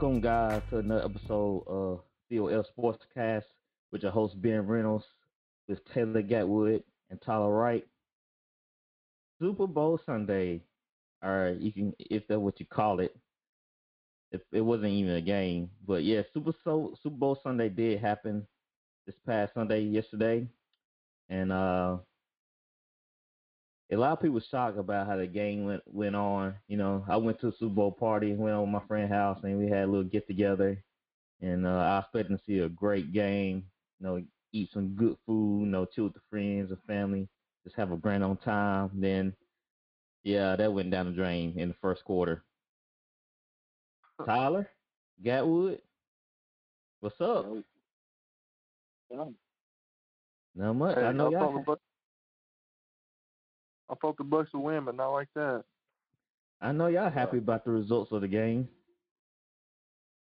Welcome, guys, to another episode of COL Sportscast with your host Ben Reynolds, with Taylor Gatwood and Tyler Wright. Super Bowl Sunday, or you can, if that's what you call it. If it wasn't even a game, but yeah, Super so Super Bowl Sunday did happen this past Sunday, yesterday, and uh, a lot of people shocked about how the game went went on. You know, I went to a Super Bowl party, went over my friend's house, and we had a little get together. And uh, I expected to see a great game. You know, eat some good food. You know, chill with the friends and family, just have a grand on time. Then, yeah, that went down the drain in the first quarter. Tyler, Gatwood, what's up? Yeah. Not much. Hey, I know y'all. The I thought the Bucks would win, but not like that. I know y'all happy about the results of the game.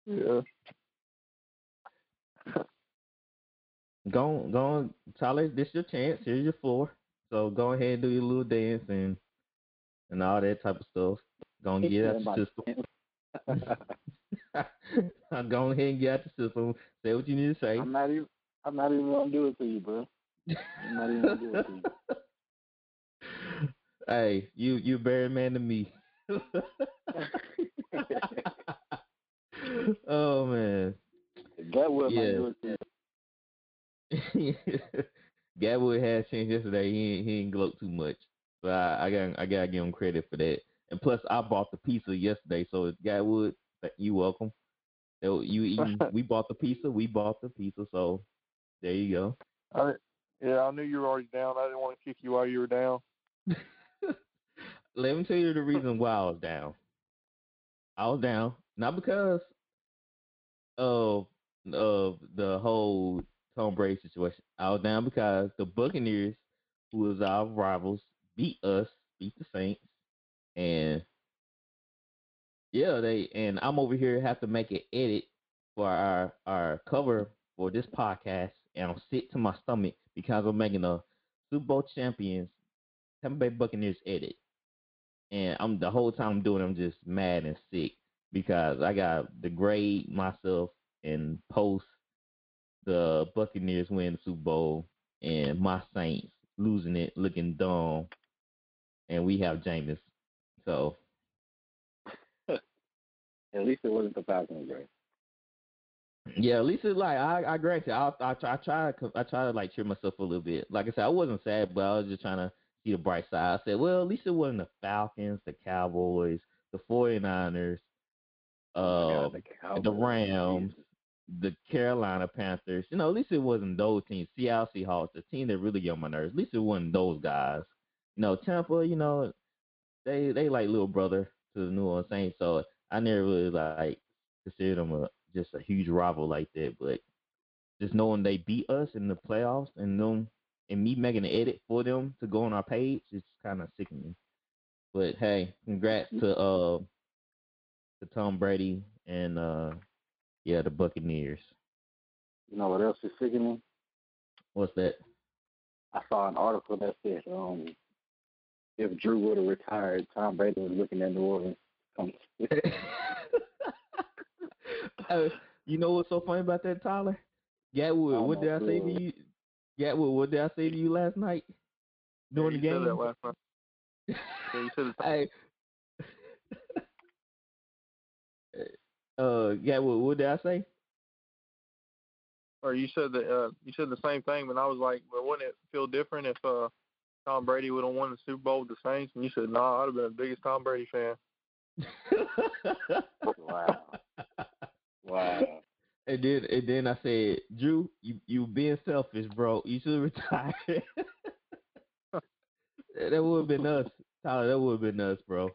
Yeah. Go, go on, Tyler. This is your chance. Here's your floor. So go ahead and do your little dance and and all that type of stuff. Go and get out your system. go ahead and get out the system. Say what you need to say. I'm not even. I'm not even gonna do it to you, bro. I'm not even gonna do it to you. hey, you you better man to me. oh man. That would Yeah. Gatwood has changed yesterday. He ain't, he ain't gloat too much, so I, I got I gotta give him credit for that. And plus, I bought the pizza yesterday, so Gatwood, you welcome. So You eating? we bought the pizza. We bought the pizza. So there you go. I, yeah, I knew you were already down. I didn't want to kick you while you were down. Let me tell you the reason why I was down. I was down not because of of the whole Tom Brady situation. I was down because the Buccaneers, who was our rivals, beat us, beat the Saints, and yeah, they and I'm over here have to make an edit for our our cover for this podcast, and I'm sick to my stomach because I'm making a Super Bowl champions Tampa Bay Buccaneers edit, and I'm the whole time I'm doing, it, I'm just mad and sick because I got to degrade myself and post the Buccaneers win the Super Bowl and my Saints losing it, looking dumb, and we have Jameis. So At least it wasn't the Falcons, right? yeah, at least it's like I I grant you, I I try I try I try to like cheer myself a little bit. Like I said, I wasn't sad, but I was just trying to see the bright side. I said, well, at least it wasn't the Falcons, the Cowboys, the 49ers, Oh uh, God, the, the Rams, the Carolina Panthers. You know, at least it wasn't those teams. Seattle Seahawks, the team that really got my nerves. At least it wasn't those guys. You know, Tampa. You know, they they like little brother to the New Orleans Saints. So I never really like considered them a just a huge rival like that. But just knowing they beat us in the playoffs and them and me making an edit for them to go on our page, it's kind of sickening. But hey, congrats to uh to Tom Brady and uh yeah the Buccaneers. You know what else is sickening? What's that? I saw an article that said um, if Drew would have retired, Tom Brady was looking at New Orleans. Um, Uh, you know what's so funny about that, Tyler? Gatwood, Oh, what did I say to God. You? Gatwood, what did I say to you last night during yeah, the game? that last night. Yeah, you said it. hey, Uh, yeah. What, what did I say? Or you said that uh, you said the same thing, but I was like, well, wouldn't it feel different if uh, Tom Brady would have won the Super Bowl with the Saints? And you said, no, nah, I'd have been the biggest Tom Brady fan. Wow. Wow. And then and then I said, Drew, you you being selfish, bro. You should retire. that would have been us, Tyler. That would have been us, bro.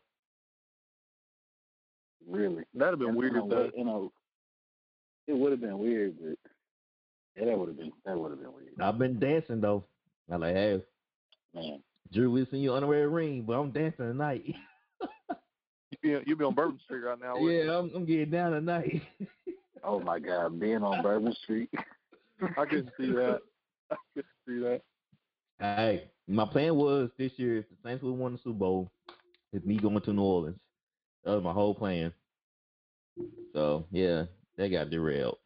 Really. That'd have been And, weird you though. You know, it would have been weird, but yeah, that would have been that would have been weird. I've been dancing though. I like, hey, Man, Drew, we seen you underwear ring, but I'm dancing tonight. You'd be you'd be on Bourbon Street right now. wouldn't yeah, I'm, I'm getting down tonight. oh my God, being on Bourbon Street. I couldn't see that. I couldn't see that. hey, my plan was this year if the Saints would won the Super Bowl, is me going to New Orleans. That was my whole plan. So yeah, that got derailed.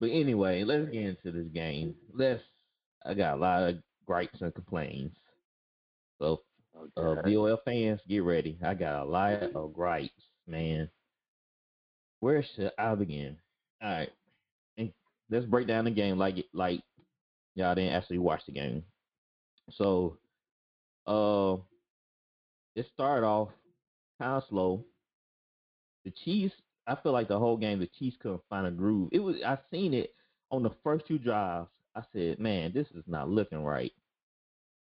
But anyway, let's get into this game. Let's. I got a lot of gripes and complaints. So uh, Okay. VOF fans, get ready. I got a lot of gripes, man. Where should I begin? All right, and let's break down the game like it, like y'all didn't actually watch the game. So, uh, it started off kind of slow. The Chiefs, I feel like the whole game, the Chiefs couldn't find a groove. It was I seen it on the first two drives. I said, man, this is not looking right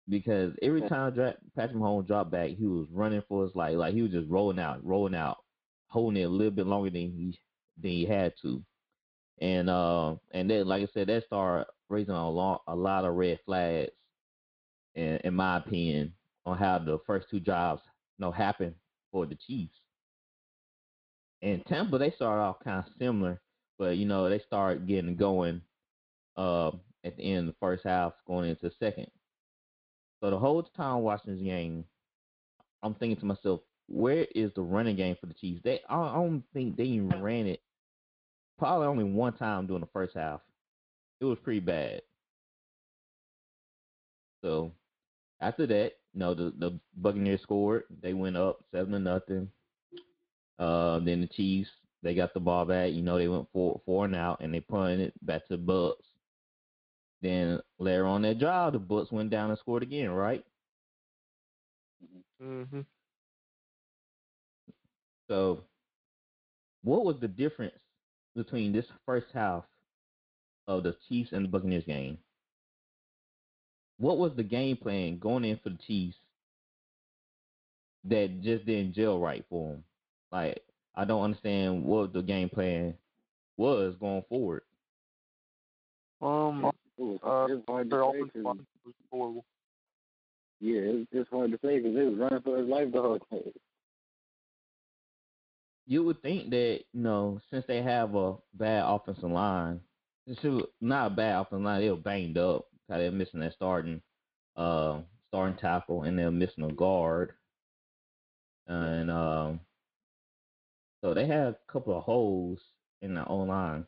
because every time Patrick Mahomes dropped back, he was running for his life. Like he was just rolling out, rolling out, holding it a little bit longer than he than he had to. And uh, and then like I said, that started raising a lot a lot of red flags, in, in my opinion, on how the first two drives you know happened for the Chiefs. And Tampa, they started off kind of similar, but you know they started getting going uh, at the end of the first half, going into the second. So the whole time watching this game, I'm thinking to myself, where is the running game for the Chiefs? They I don't think they even ran it probably only one time during the first half. It was pretty bad. So after that, you know, the, the Buccaneers scored. They went up seven to nothing. Uh, then the Chiefs, they got the ball back. You know, they went four four and out, and they punted it back to the Bucks. Then later on that drive, the Bucks went down and scored again, right? hmm So, what was the difference between this first half of the Chiefs and the Buccaneers game? What was the game plan going in for the Chiefs that just didn't gel right for them? Like, I don't understand what the game plan was going forward. Um, It was, uh, it was hard their to say offensive 'cause- line was horrible. yeah, it's it's hard to say because it was running for his life the whole time. You would think that, you know, since they have a bad offensive line, not a bad offensive line, they were banged up. 'cause They're missing that starting uh starting tackle and they're missing a guard. And um so they had a couple of holes in the O line.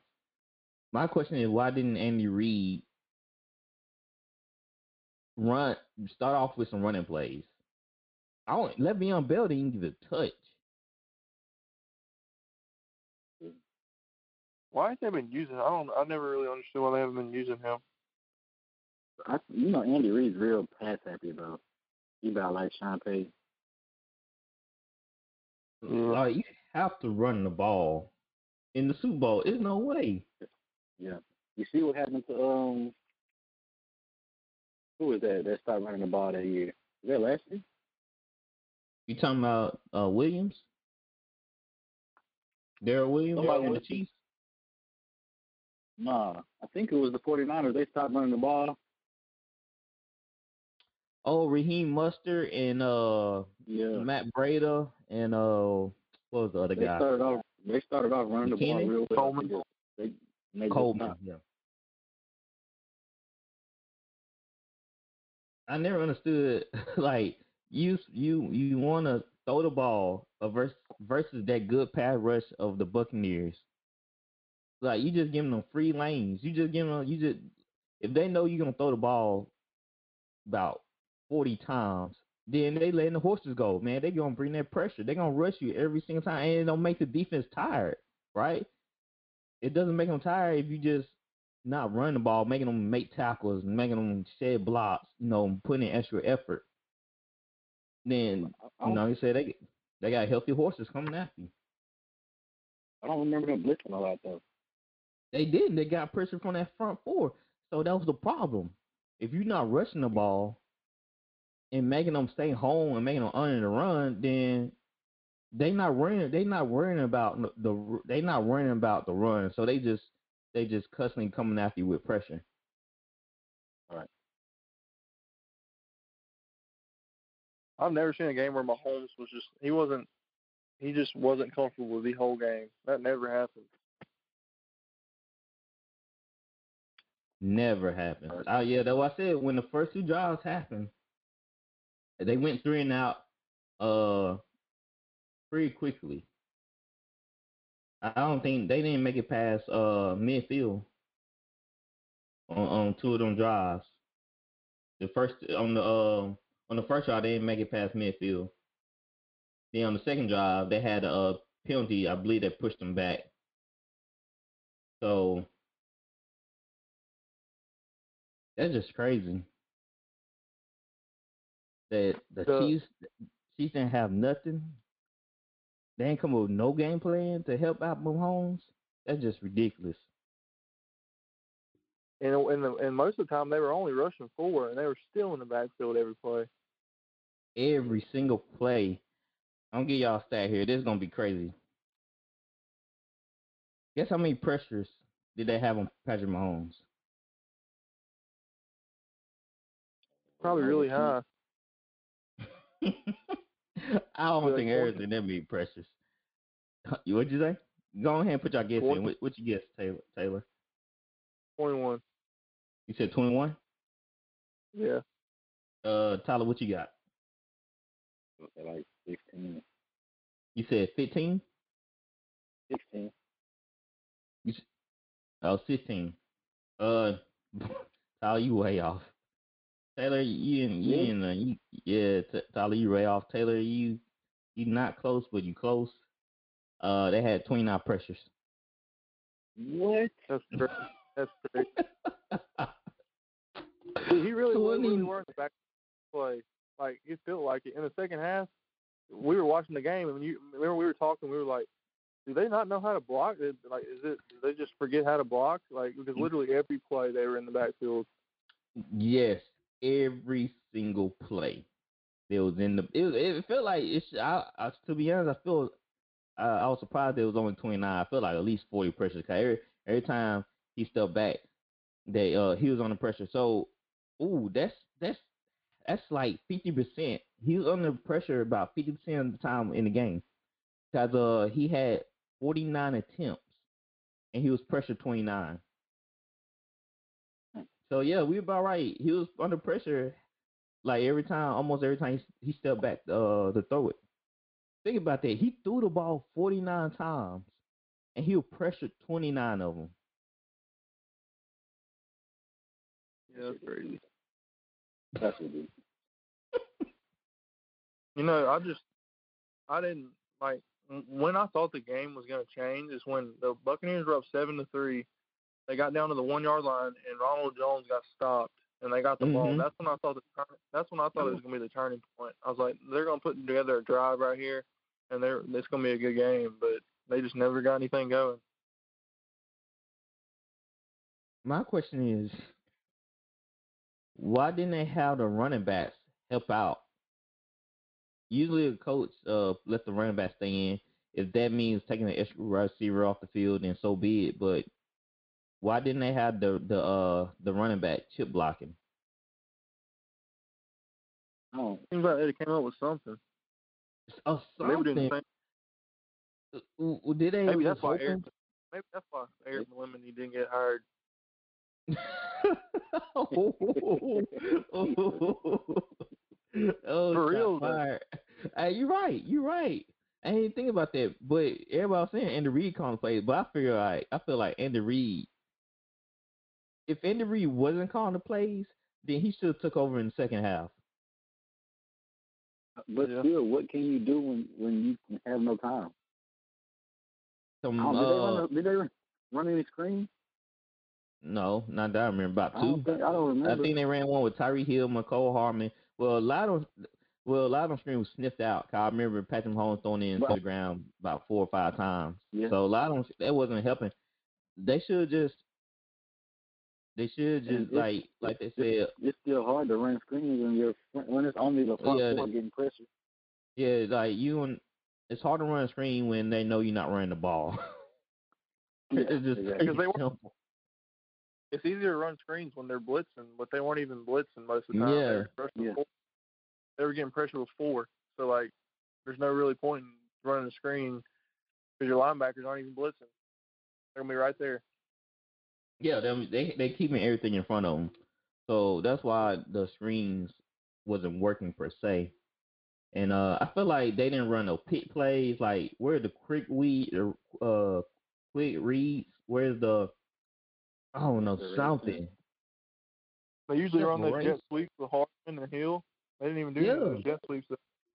My question is why didn't Andy Reid run start off with some running plays? I don't Le'Veon Bell didn't give a touch. Why have they been using? I don't. I never really understood why they haven't been using him. I, you know, Andy Reid's real pass happy though. He about like Sean Payton. Yeah. Like you have to run the ball in the Super Bowl. There's no way. Yeah. You see what happened to um who was that that started running the ball that year? Was that last year? You talking about uh, Williams? Daryl Williams Somebody and the Chiefs? Nah. I think it was the 49ers. They stopped running the ball. Oh, Raheem Mostert and uh Yeah. Matt Breida and uh what was the other They guy? started off they started off running the ball real well. Coleman? They They, they Coleman. Yeah. I never understood like you you you want to throw the ball uh, versus versus that good pass rush of the Buccaneers. Like you just giving them free lanes. You just giving them you just if they know you're gonna throw the ball about forty times, then they letting the horses go. Man, they gonna bring that pressure. They gonna rush you every single time, and it don't make the defense tired, right? It doesn't make them tired if you just not running the ball, making them make tackles, making them shed blocks, you know, putting in extra effort. Then you know, you say they they got healthy horses coming after you. I don't remember them blitzing a lot though. They didn't. They got pressure from that front four. So that was the problem. If you're not rushing the ball and making them stay home and making them under the run, then they not worrying. They not worrying about the, the. They not worrying about the run. So they just they just constantly coming after you with pressure. All right. I've never seen a game where Mahomes was just he wasn't he just wasn't comfortable with the whole game. That never happened. Never happened. Oh yeah, that's what I said. When the first two drives happened, they went three and out uh pretty quickly. I don't think they didn't make it past uh midfield on, on two of them drives. The first on the uh, on the first drive they didn't make it past midfield. Then on the second drive they had a penalty, I believe that pushed them back. So that's just crazy. That the The- Chiefs Chiefs didn't have nothing. They ain't come up with no game plan to help out Mahomes. That's just ridiculous. And uh, and the, and most of the time they were only rushing four, and they were still in the backfield every play. Every single play. I'm gonna give y'all a stat here. This is gonna be crazy. Guess how many pressures did they have on Patrick Mahomes? Probably really high. I don't Like think one- everything that many pressures. You what'd you say? Go ahead and put your guess in. One- What, what you guess, Taylor? Taylor? Twenty one. You said 21. Yeah. Uh, Tyler, what you got? Like 16, You said 15. 16. Oh, 16. Uh, Tyler, you way off. Taylor, you in, you Yeah. in, uh, you, yeah, T- Tyler, you way off. Taylor, you, you not close, but you close. Uh, they had 29 pressures. What? That's great. That's great. Dude, he really, So was what really do were in the back play. Like it felt like it. In the second half, we were watching the game, and when you remember we were talking, we were like, "Do they not know how to block? Like, is it? Do they just forget how to block? Like, because literally every play they were in the backfield. Yes, every single play. It was in the. It, it felt like it's. I, I to be honest, I feel. I, I was surprised it was only twenty nine. I felt like at least forty pressures. Cause every every time he stepped back, they uh he was under pressure. So, ooh, that's that's that's like fifty percent. He was under pressure about fifty percent of the time in the game. Cause uh he had forty nine attempts, and he was pressured twenty nine. So yeah, we about right. He was under pressure like every time, almost every time he, he stepped back uh to throw it. Think about that. He threw the ball 49 times and he was pressured 29 of them. Yeah, that's crazy. That's what it is. You know, I just, I didn't like when I thought the game was going to change is when the Buccaneers were up seven to three. They got down to the one yard line and Ronald Jones got stopped and they got the ball. Mhm. That's when I thought the turn, that's when I thought it was going to be the turning point. I was like, they're going to put together a drive right here, and they're it's going to be a good game. But they just never got anything going. My question is why didn't they have the running backs help out? Usually a coach uh let the running back stay in. If that means taking the extra receiver off the field, then so be it. But why didn't they have the the uh the running back chip blocking? Oh, Seems like they came up with something. Oh, They were doing something. W- w- Did they Maybe that's why Eric. Maybe that's why Eric Bieniemy didn't get hired. oh, oh, For real, though. Hey, you're right. You're right. I didn't think about that, but everybody was saying Andy Reid calling plays. But I figure like I feel like Andy Reid. If Andy Reid wasn't calling the plays, then he should have took over in the second half. but Yeah. still, what can you do when when you have no time? some Oh, did, they uh, run, did they run- run any screens? no, not that I remember. About I two. don't think I don't remember. I think they ran one with Tyreek Hill, Mecole Hardman. Well, a lot of well, a lot of them screens was sniffed out. 'cause I remember Patrick Mahomes throwing it into Right. the ground about four or five times. Yeah. So a lot of them that wasn't helping. They should just they should And just like like they said, it's still hard to run screens when you're when it's only the front Yeah, four they- getting pressure. yeah, like you and it's hard to run a screen when they know you're not running the ball. Yeah, it's just exactly. Because they were- simple. It's easier to run screens when they're blitzing, but they weren't even blitzing most of the time. They Yeah. were, Yeah. they were getting pressure with four, so like, there's no really point in running a screen because your linebackers aren't even blitzing. They're gonna be right there. Yeah, them they they keeping everything in front of them, so that's why the screens wasn't working per se. And uh, I feel like they didn't run no pick plays. Like where the quick weed, uh, quick reads. Where's the I don't know The race something. They usually Yeah, run those Moraes. jet sweeps with Hardman and Hill. They didn't even do Yeah. those jet sweeps.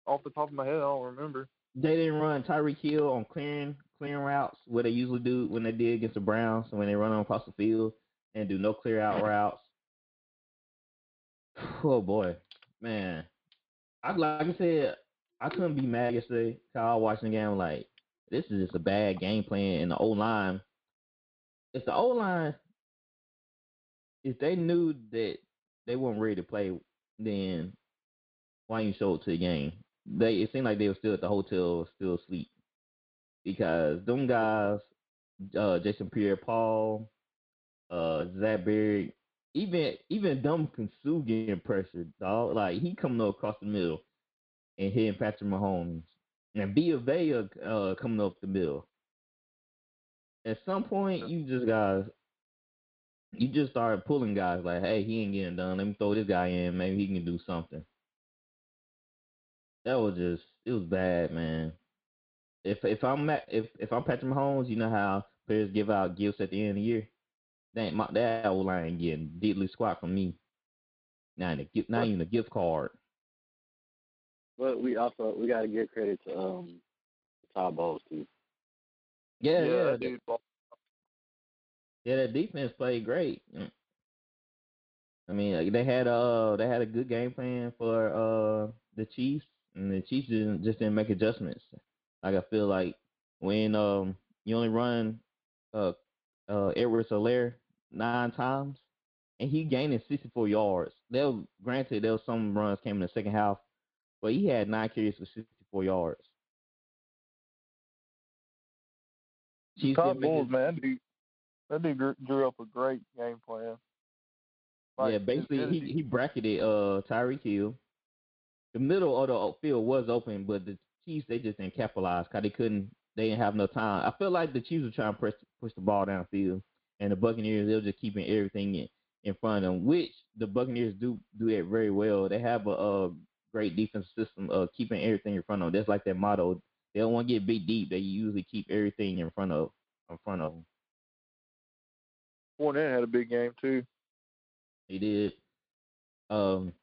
Off the top of my head, I don't remember. They didn't run Tyreek Hill on clearing clearing routes what they usually do when they did against the Browns. And when they run on across the field and do no clear out routes. Oh boy, man! I like I said, I couldn't be mad yesterday. was watching the game like this is just a bad game plan in the O line. If the O line, if they knew that they weren't ready to play, then why you show it to the game? They it seemed like they were still at the hotel, still asleep, because them guys, uh, Jason Pierre-Paul, uh, Zach Berry, even even Ndamukong Suh getting pressured, dog. Like he coming up across the middle and hitting Patrick Mahomes, and B of A uh, coming up the middle. At some point, you just guys, you just started pulling guys like, hey, he ain't getting done. Let me throw this guy in. Maybe he can do something. That was just, it was bad, man. If if I'm Ma- if if I'm Patrick Mahomes, you know how players give out gifts at the end of the year. That ain't my that old line getting diddly squat from me. Not a gift, not even a gift card. But we also we gotta give credit to um Todd Bowles too. Yeah, yeah, that dude. ball- Yeah, that defense played great. Mm. I mean, like, they had uh they had a good game plan for uh the Chiefs, and the Chiefs didn't, just didn't make adjustments. Like I feel like when um you only run uh uh Edwards-Helaire nine times, and he gaining sixty four yards. Was- granted, there was some runs came in the second half, but he had nine carries for sixty four yards. Chiefs Todd Bowles, man, that dude, that dude drew, drew up a great game plan. Like, yeah, basically he, he bracketed uh Tyreek Hill. The middle of the field was open, but the Chiefs they just didn't capitalize because they couldn't. They didn't have no time. I feel like the Chiefs were trying to press, push the ball downfield, and the Buccaneers they were just keeping everything in, in front of them, which the Buccaneers do do it very well. They have a, a great defense system of keeping everything in front of them. That's like their motto. They don't want to get beat deep. They usually keep everything in front of in front of them. Fournette had a big game too. He did. Um,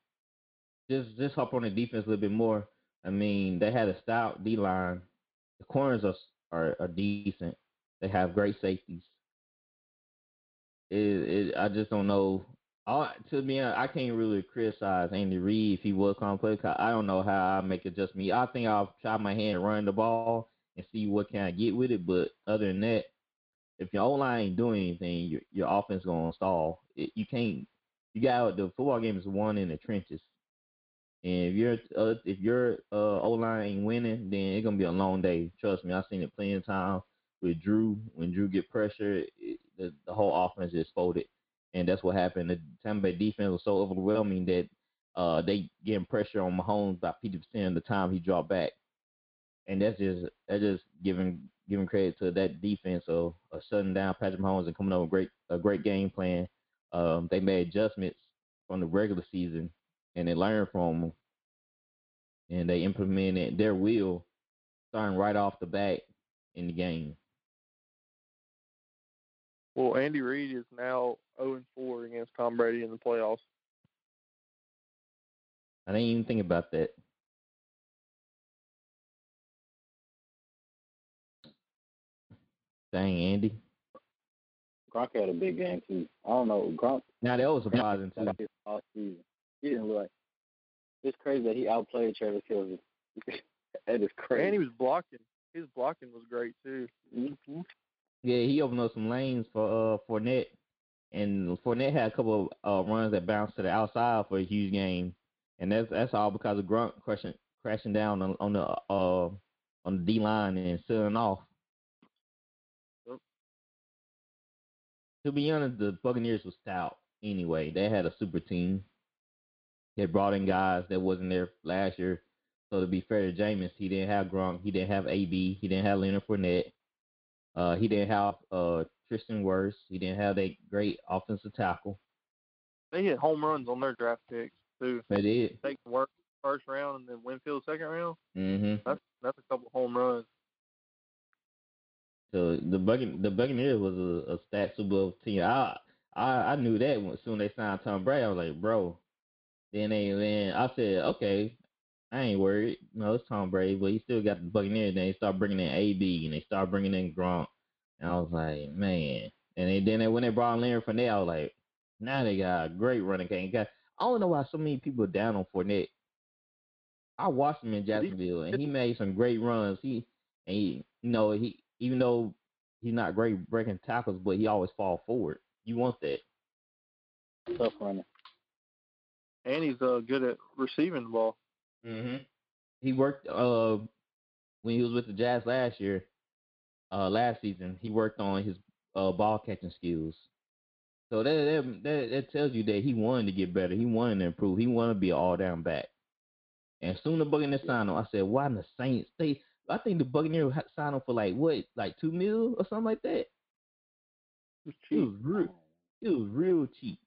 just just hop on the defense a little bit more. I mean, they had a stout D line. The corners are, are are decent. They have great safeties. It, it I just don't know. To me, I can't really criticize Andy Reid if he was. 'cause I don't know how I make it just me. I think I'll try my hand and run the ball and see what can I get with it. But other than that, if your O line ain't doing anything, your your offense gonna stall. It, you can't. You got the football game is won in the trenches. And if your uh, if your uh, O line ain't winning, then it's gonna be a long day. Trust me, I've seen it plenty of times with Drew. When Drew get pressure, the the whole offense just folded, and that's what happened. The Tampa Bay defense was so overwhelming that uh, they getting pressure on Mahomes about fifty percent of the time he dropped back, and that's just that's just giving giving credit to that defense of, of shutting down Patrick Mahomes and coming up with great a great game plan. Um, they made adjustments from the regular season and they learned from them, and they implemented their will starting right off the bat in the game. Well, Andy Reid is now 0 4 against Tom Brady in the playoffs. I didn't even think about that. Dang, Andy. Gronk had a big game too. I don't know. Gronk Now that was surprising too. Like his all season. He didn't look like. It's crazy that he outplayed Travis Kelce. that is crazy. And he was blocking. His blocking was great too. Mhm. Yeah, he opened up some lanes for uh Fournette, and Fournette had a couple of uh, runs that bounced to the outside for a huge game, and that's that's all because of Gronk crashing crashing down on, on the uh on the D line and sealing off. Yep. To be honest, the Buccaneers was stout anyway. They had a super team. They brought in guys that wasn't there last year. So to be fair to Jameis, he didn't have Gronk, he didn't have AB, he didn't have Leonard Fournette. Uh, he didn't have uh, Tristan Wirfs. He didn't have that great offensive tackle. They hit home runs on their draft picks too. They did. Take work first round and then Winfield second round. hmm That's that's a couple home runs. So the Buccan- the Buccaneers was a, a stat Super Bowl team. I I I knew that when soon they signed Tom Brady. I was like, bro. Then they then I said, okay, I ain't worried. No, it's Tom Brady, but he still got the Buccaneers. Then they start bringing in AB and they start bringing in Gronk, and I was like, man. And they, then they, when they brought in Leonard Fournette, I was like, now they got a great running game. Got I don't know why so many people are down on Fournette. I watched him in Jacksonville, and he made some great runs. He and he, you know, he even though he's not great breaking tackles, but he always fall forward. You want that. Tough runner. And he's uh good at receiving the ball. Mm-hmm. He worked uh when he was with the Jags last year, uh last season. He worked on his uh ball catching skills. So that that that, that tells you that he wanted to get better. He wanted to improve. He wanted to be an all down back. And soon the Buccaneers signed him. I said, why in the Saints? They I think the Buccaneers signed him for like what, like two mil or something like that. It was real. It was real cheap.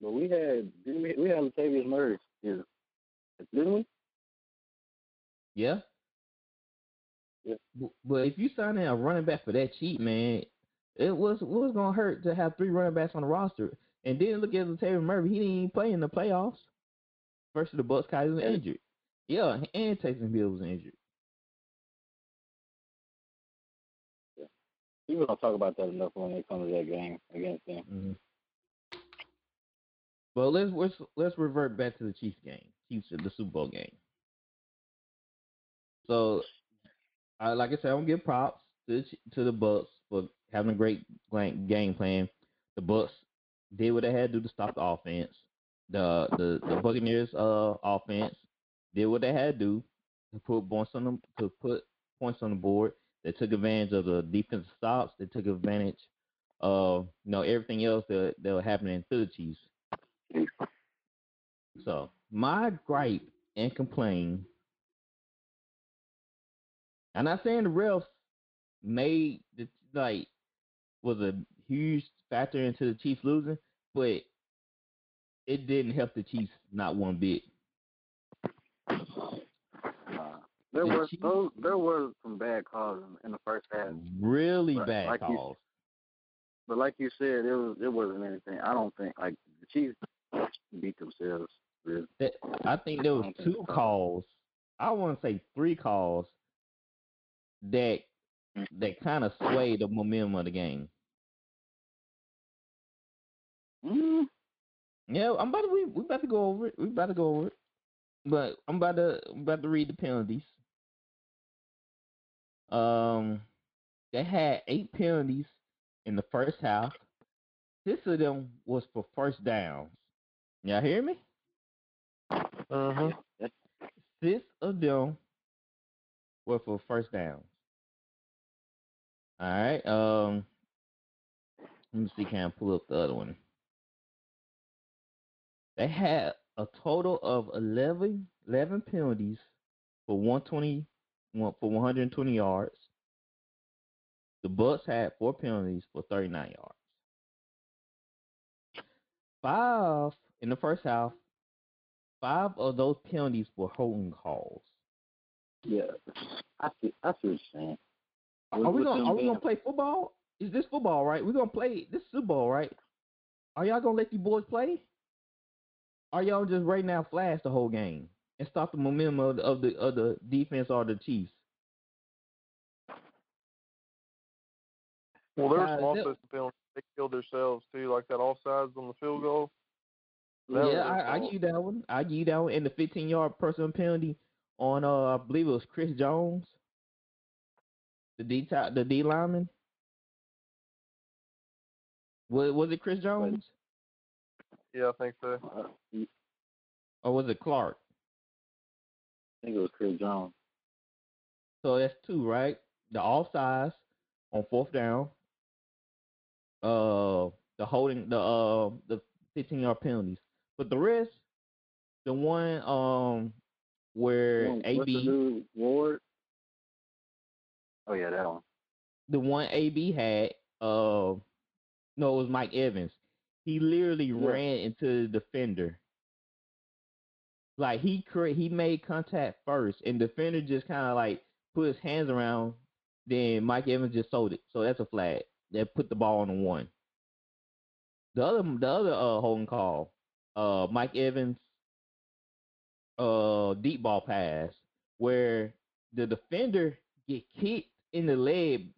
But we had didn't we, we had Latavius Murray here, didn't we? Yeah. Yeah. But if you sign in a running back for that cheap, man, it was it was gonna hurt to have three running backs on the roster. And then look at Latavius Murray; he didn't even play in the playoffs versus the Bucks. Cause was Yeah. injured. Yeah, and Taysom Hill was injured. People don't talk about that enough when it comes to that game against them. hmm But let's let's let's revert back to the Chiefs game, Chiefs the Super Bowl game. So, like I said, I'm gonna give props to the, to the Bucks for having a great game plan. The Bucks did what they had to do to stop the offense. The the the Buccaneers uh offense did what they had to do to put points on them to put points on the board. They took advantage of the defensive stops. They took advantage of you know everything else that that was happening to the Chiefs. So my gripe and complain. I'm not saying the refs made the like was a huge factor into the Chiefs losing, but it didn't help the Chiefs not one bit. Uh, there The were Chiefs- those, there were some bad calls in, in the first half, Really Right, bad like you- calls. but like you said, it was it wasn't anything. I don't think like the Chiefs beat themselves. Really. That, I think there was I don't think two calls. I want to say three calls that that kind of swayed the momentum of the game. Mm, Yeah, I'm about to we, we about to go over it. We about to go over it. But I'm about to I'm about to read the penalties. Um they had eight penalties in the first half. Six of them was for first downs. Y'all hear me? Uh-huh. Six of them were for first downs. All right. Um let me see, can I pull up the other one? They had a total of 11, 11 penalties for 120 for 120 yards. The Bucks had four penalties for 39 yards. Five in the first half. Five of those penalties were holding calls. yeah, I see. I see what you're saying. Are we gonna are we gonna play football? Is this football right? We're gonna play this Super Bowl, right? Are y'all gonna let you boys play? Are y'all just right now flash the whole game and stop the momentum of the of the, of the defense or the Chiefs? Well, there were some that- offensive penalties they killed themselves too, like that offsides on the field goal. That yeah, I, I give you that one. I give you that one. And the 15 yard personal penalty on uh I believe it was Chris Jones, the D top, the D lineman. Was was it Chris Jones Yeah, I think so. Uh, or was it Clark? I think it was Chris Jones. So that's two, right? The offsides on fourth down. Uh, the holding the uh the 15 yard penalties, but the rest, the one um where AB Ward? Oh yeah, that one. the one AB had, uh, no, it was Mike Evans. He literally Yeah. ran into the defender. Like he cre- he made contact first, and defender just kind of like put his hands around. Then Mike Evans just sold it, so that's a flag. That put the ball on the one. The other the other uh holding call, uh Mike Evans, uh deep ball pass where the defender get kicked in the leg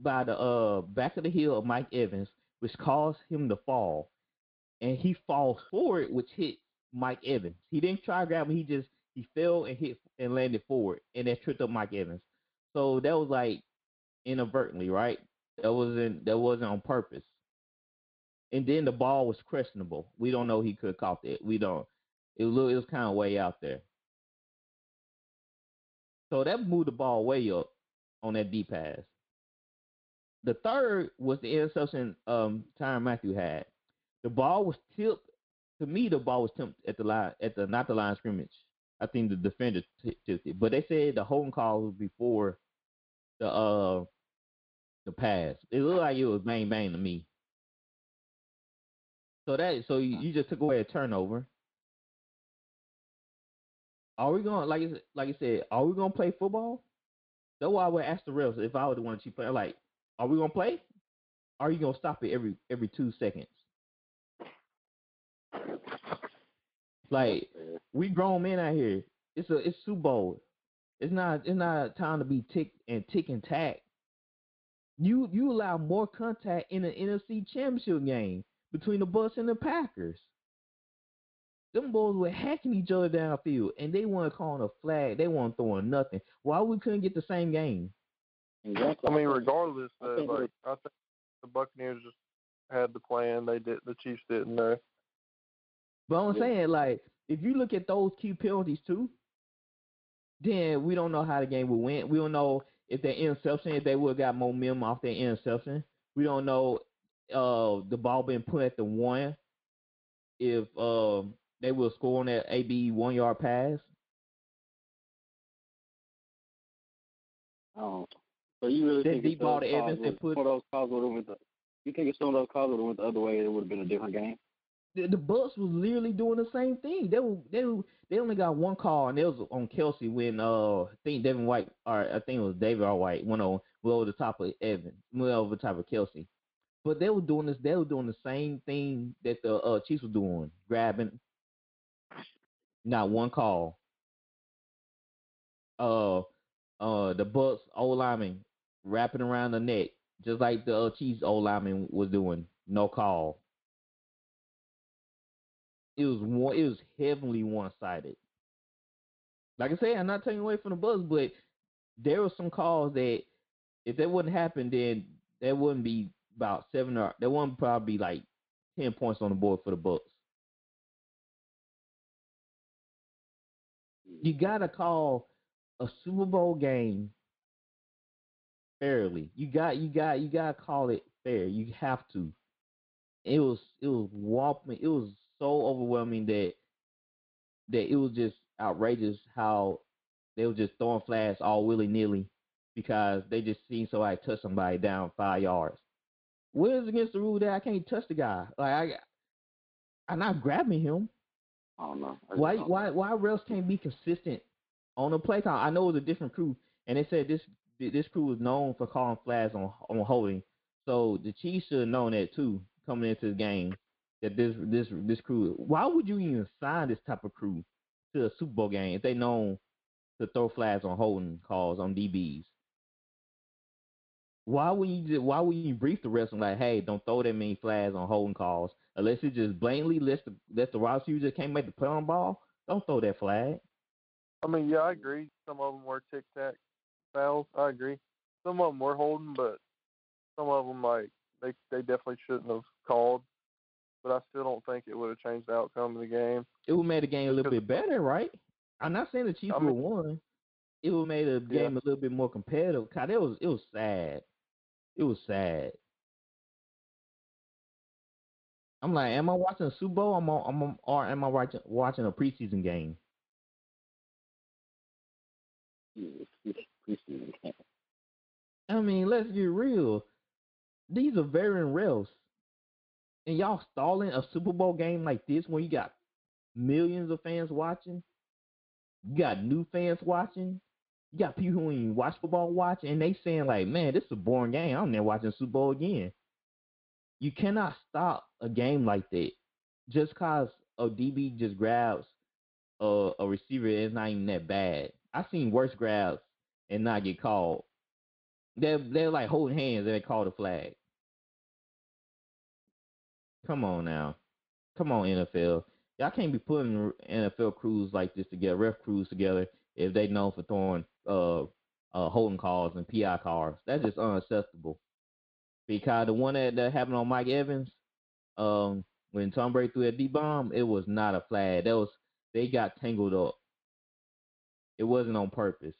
by the uh back of the heel of Mike Evans, which caused him to fall. And he falls forward, which hit Mike Evans. He didn't try to grab him, he just he fell and hit and landed forward and that tripped up Mike Evans. So that was like inadvertently, right? That wasn't that wasn't on purpose. And then the ball was questionable. We don't know he could have caught it. We don't. It was it was kind of way out there. So that moved the ball way up on that deep pass. The third was the interception um Tyrann Mathieu had. The ball was tipped. To me, the ball was tipped at the line at the not the line scrimmage. I think the defender tipped it, but they said the holding call was before the uh the pass. It looked like it was bang bang to me. So that so you, uh-huh. you just took away a turnover. Are we going like like I said? Are we gonna play football? That's why I would ask the refs if I was the one to play. Like, are we gonna play? Are you gonna stop it every every two seconds? Like we grown men out here. It's a it's Super Bowl. It's not it's not time to be tick and tick and tack. You you allow more contact in an NFC Championship game between the Bucks and the Packers. Them boys were hacking each other downfield, and they weren't calling a flag. They weren't throwing nothing. Why we couldn't get the same game? Exactly. I mean, regardless, I uh, think like I think the Buccaneers just had the plan. They did. The Chiefs didn't. Uh, But I'm Yeah. saying, like, if you look at those key penalties too, then we don't know how the game would win. We don't know if that interception, if they would have got momentum off that interception. We don't know uh the ball being put at the one if um they will score on that AB one yard pass. Oh, so you really That think deep ball to Evans and put- some of those calls would have went the, you think if some of those calls would have went the other way, it would have been a different game? The, the Bucks was literally doing the same thing. They were they were, they only got one call and it was on Kelce when uh I think Devin White or I think it was David R. White went on well over the top of Evan, well over the top of Kelce. But they were doing this. They were doing the same thing that the uh, Chiefs were doing, grabbing. Not one call. Uh, uh, the Bucks O lineman wrapping around the neck, just like the uh, Chiefs O lineman was doing. No call. It was one. It was heavily one sided. Like I say, I'm not taking away from the Bucks, but there were some calls that if that wouldn't happen, then there wouldn't be about seven or there wouldn't probably like ten points on the board for the Bucks. You gotta call a Super Bowl game fairly. You got you got you gotta call it fair. You have to. It was it was whopping. It was so overwhelming that that it was just outrageous how they were just throwing flags all willy nilly because they just seen somebody touch somebody down five yards. What is against the rule that I can't touch the guy? Like I, I'm not grabbing him. I don't know. I Why don't why know. why refs can't be consistent on the play count? I know it was a different crew, and they said this this crew was known for calling flags on on holding. So the Chiefs should have known that too coming into the game. That this this this crew. Why would you even sign this type of crew to a Super Bowl game if they known to throw flags on holding calls on DBs? Why would you just, why would you brief the rest and like, hey, don't throw that many flags on holding calls unless you just blatantly let the let the wide receiver just can't make the play on ball. Don't throw that flag. I mean, yeah, I agree. Some of them were tic tac fouls. I agree. Some of them were holding, but some of them like they they definitely shouldn't have called. But I still don't think it would have changed the outcome of the game. It would have made the game a little bit better, right? I'm not saying the Chiefs I would have won. It would have made the Yeah. game a little bit more competitive. God, it was it was sad. It was sad. I'm like, am I watching a Super Bowl? I'm on, I'm on, or am I watching watching a preseason game? Preseason game. I mean, let's get real. These are veteran refs, and y'all stalling a Super Bowl game like this when you got millions of fans watching. You got new fans watching. You got people who ain't watch football watching, and they saying like, "Man, this is a boring game. I'm never watching Super Bowl again." You cannot stop a game like that just cause a DB just grabs a, a receiver. It's not even that bad. I've seen worse grabs and not get called. They're they're like holding hands and they call the flag. Come on now. Come on, NFL. Y'all can't be putting NFL crews like this together, ref crews together, if they known for throwing uh uh holding calls and PI calls. That's just unacceptable. Because the one that, that happened on Mike Evans, um, when Tom Brady threw that D bomb, it was not a flag. That was they got tangled up. It wasn't on purpose.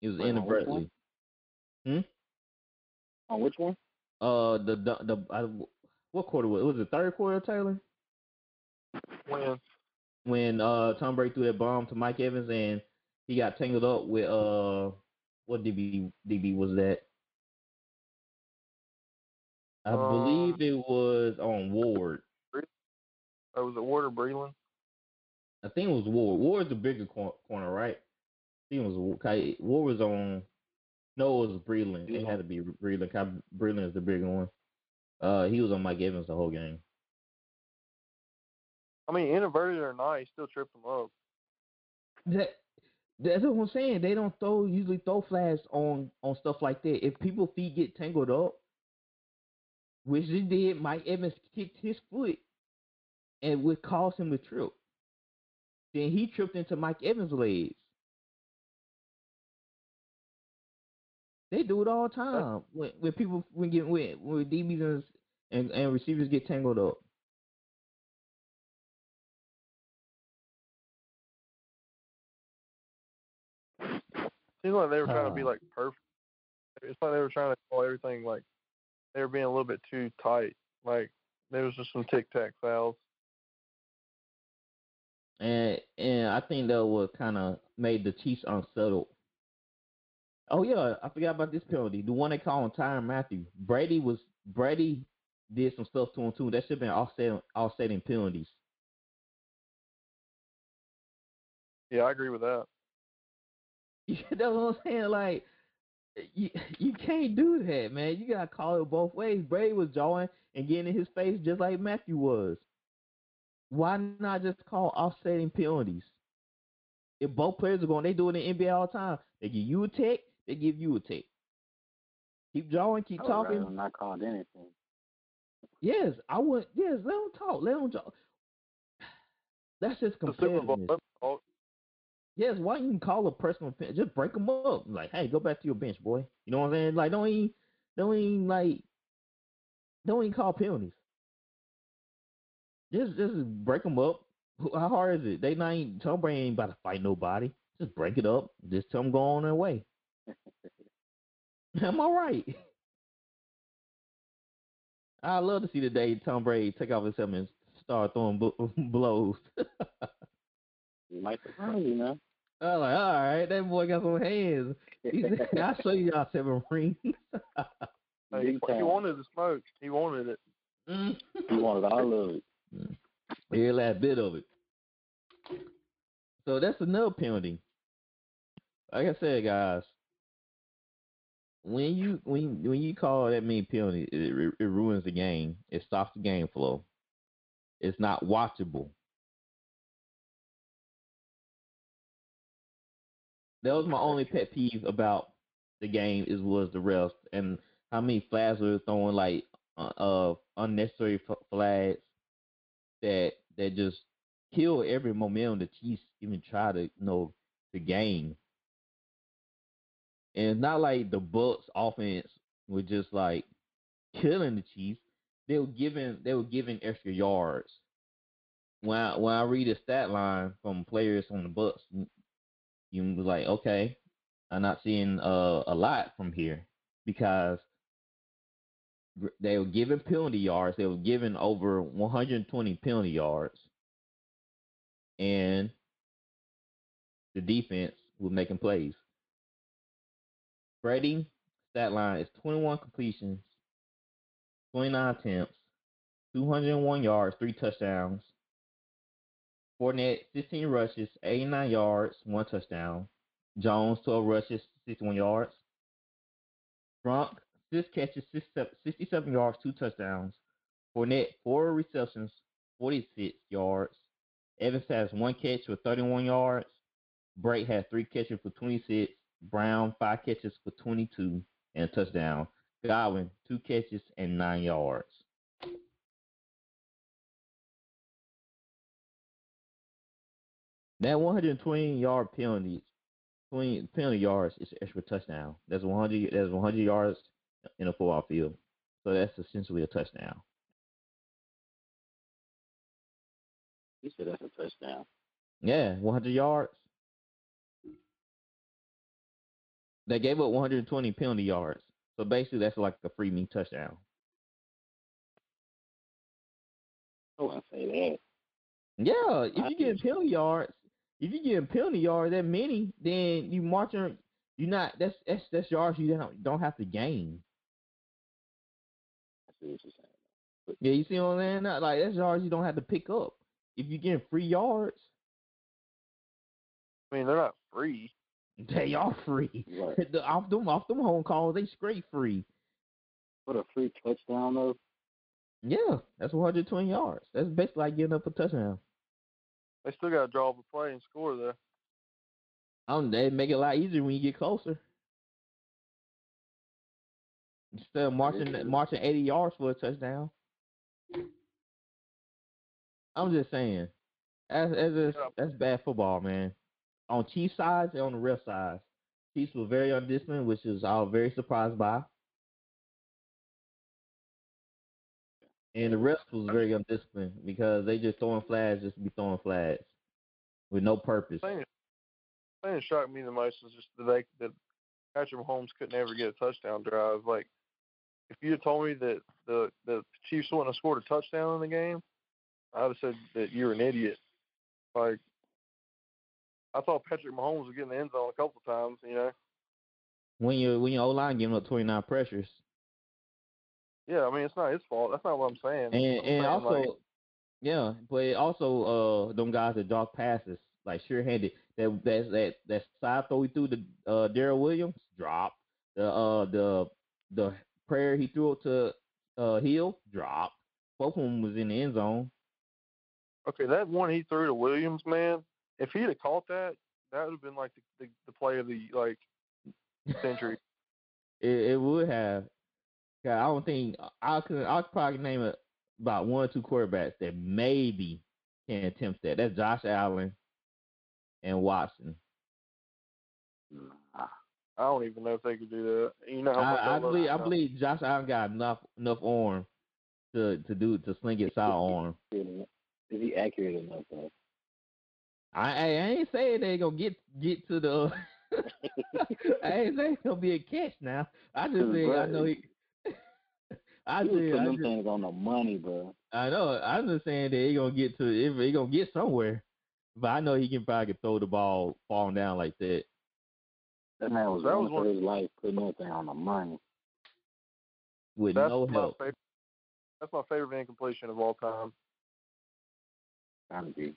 It was Wait, on inadvertently. one? On which one? Uh, the the, the I, what quarter was it? Was it third quarter, Taylor? When When uh Tom Brady threw that bomb to Mike Evans and he got tangled up with uh what DB DB was that? I Um, believe it was on Ward. oh, was it Ward or Breeland? I think it was Ward. Ward's the bigger cor- corner, right? I think it was Ward. was on. No, it was Breeland. It had to be Breeland. Breeland is the bigger one. Uh, he was on Mike Evans the whole game. I mean, inverted or not, he still tripped him up. That that's what I'm saying. They don't throw usually throw flags on on stuff like that. If people's feet get tangled up, which they did, Mike Evans kicked his foot and would cause him to trip. Then he tripped into Mike Evans' legs. They do it all the time when when people when get when, when DBs and, and and receivers get tangled up. Seems like they were trying to be um, like perfect. It's like they were trying to call everything like they were being a little bit too tight. Like there was just some tic tac fouls. and and I think that was kind of made the Chiefs unsettled. Oh yeah, I forgot about this penalty. The one they call on Tyrann Mathieu. Brady was Brady did some stuff to him too. That should have been offset offsetting penalties. Yeah, I agree with that. That's what I'm saying. Like you you can't do that, man. You gotta call it both ways. Bray was jawing and getting in his face just like Mathieu was. Why not just call offsetting penalties? If both players are going, they do it in the NBA all the time. They give you a tick, they give you a tick. Keep jawing, keep oh, I would rather talking. them not called anything. Yes, I would. Yes, let them talk. Let them jaw. That's just The competitiveness. Yes, why you call a personal pen? Just break them up. Like, hey, go back to your bench, boy. You know what I'm saying? Like, don't even, don't even like, don't even call penalties. Just, just break them up. How hard is it? They not even, Tom Brady ain't about to fight nobody. Just break it up. Just tell them go on their way. Am I right? I love to see the day Tom Brady take off his helmet and start throwing blows. You might surprise you, man. I'm like, all right, that boy got some hands. He said, I'll show you y'all seven rings. Hey, he, he wanted the smoke. He wanted it. Mm-hmm. he You wanted all of it. Mm-hmm. Every last bit of it. So that's another penalty. Like I said, guys, when you when when you call that many penalties, it, it, it ruins the game. It stops the game flow. It's not watchable. That was my only pet peeve about the game is was the rest and how many flags were throwing like uh, uh unnecessary f- flags that that just kill every momentum the Chiefs even try to you know to gain. And it's not like the Bucs offense was just like killing the Chiefs. They were giving they were giving extra yards. When I when I read a stat line from players on the Bucs, you was like, okay, I'm not seeing uh, a lot from here because they were giving penalty yards. They were giving over 120 penalty yards, and the defense was making plays. Brady stat line is 21 completions, 29 attempts, 201 yards, three touchdowns. Fournette, 16 rushes, 89 yards, one touchdown. Jones, 12 rushes, 61 yards. Gronk, six catches, 67 yards, two touchdowns. Fournette, four receptions, 46 yards. Evans has one catch for 31 yards. Brate has three catches for 26. Brown, five catches for 22 and a touchdown. Godwin, two catches and nine yards. That 120 yard penalty, 20 penalty yards is extra touchdown. That's 100. That's 100 yards in a football field. So that's essentially a touchdown. You said that's a touchdown. Yeah, 100 yards. They gave up 120 penalty yards. So basically, that's like a free me touchdown. Oh, I say that. Yeah, if you get penalty yards, if you get penalty yards that many, then you marching. You not that's that's that's yards you don't don't have to gain. I see what you're saying. Yeah, you see what I'm saying? Not Like that's yards you don't have to pick up. If you getting free yards, I mean, they're not free. they are free. Right. The, off them off them home calls, they straight free. What a free touchdown though. Yeah, that's 120 yards. That's basically like getting up a touchdown. They still got to draw up a play and score there. Um, they make it a lot easier when you get closer. Instead of marching marching 80 yards for a touchdown. I'm just saying, that's that's, that's bad football, man. On Chiefs sides and on the ref sides, Chiefs were very undisciplined, which is I was very surprised by. And the rest was very undisciplined because they just throwing flags just to be throwing flags with no purpose. The thing, the thing that shocked me the most is just that they that Patrick Mahomes couldn't ever get a touchdown drive. Like, if you had told me that the the Chiefs wouldn't have scored a touchdown in the game, I'd have said that you're an idiot. Like, I thought Patrick Mahomes was getting the end zone a couple of times. You know, When you when your O line giving up 29 pressures, yeah. I mean, it's not his fault. That's not what I'm saying. and I'm and saying, also like, yeah, but also uh them guys that drop passes like sure handed that that that that side throw he threw to uh Darrel Williams drop the uh the the prayer he threw to uh Hill drop both of them was in the end zone. okay, that one he threw to Williams, man. If he'd have caught that, that would have been like the, the the play of the like century. It, it would have. 'Cause I don't think I could. I could probably name it about one or two quarterbacks that maybe can attempt that. That's Josh Allen and Watson. Nah. I don't even know if they could do that. You know how much I, I love believe I that. believe Josh Allen got enough enough arm to to do to sling it side arm. Is he accurate enough though? I I, I ain't saying they gonna get get to the. I ain't saying it's gonna be a catch now. I just Cause, think I know he. I He was just, putting I them just things on the money, bro. I know. I'm just saying that he gonna get to if he gonna get somewhere. But I know he can probably throw the ball falling down like that. That man was That running was for one- his life, putting that thing on the money. with That's no my help. favorite. That's my favorite incompletion of all time. Trying to be.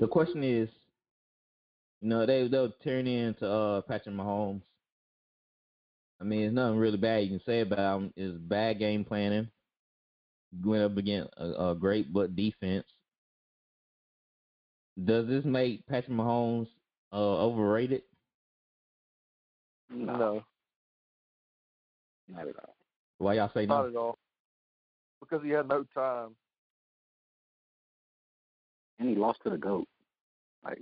The question is, you know, they they'll turn into uh Patrick Mahomes. I mean, there's nothing really bad you can say about him. Is bad game planning. Going up against a, a great but defense. Does this make Patrick Mahomes uh, overrated? No, No, not at all. Why y'all say not no? at all. Because he had no time. And he lost to the goat. Like,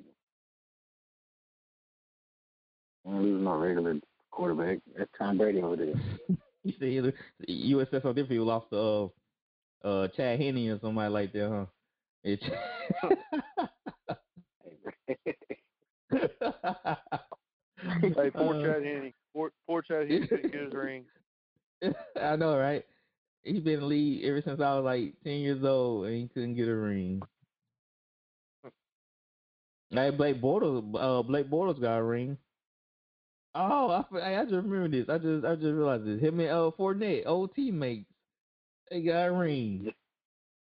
and losing no regular quarterback. That's Tom Brady over there. You see, either USF on different people lost to uh, uh, Chad Henne or somebody like that, huh? It's Hey, poor Uh, Chad Henne. Poor, poor Chad Henne couldn't get his ring. I know, right? He's been in the league ever since I was like ten years old, and he couldn't get a ring. Hey, Blake Bortles, uh, Blake Bortles got a ring. Oh, I, I just remember this. I just I just realized this. Him and uh Fournette, old teammates, they got a ring.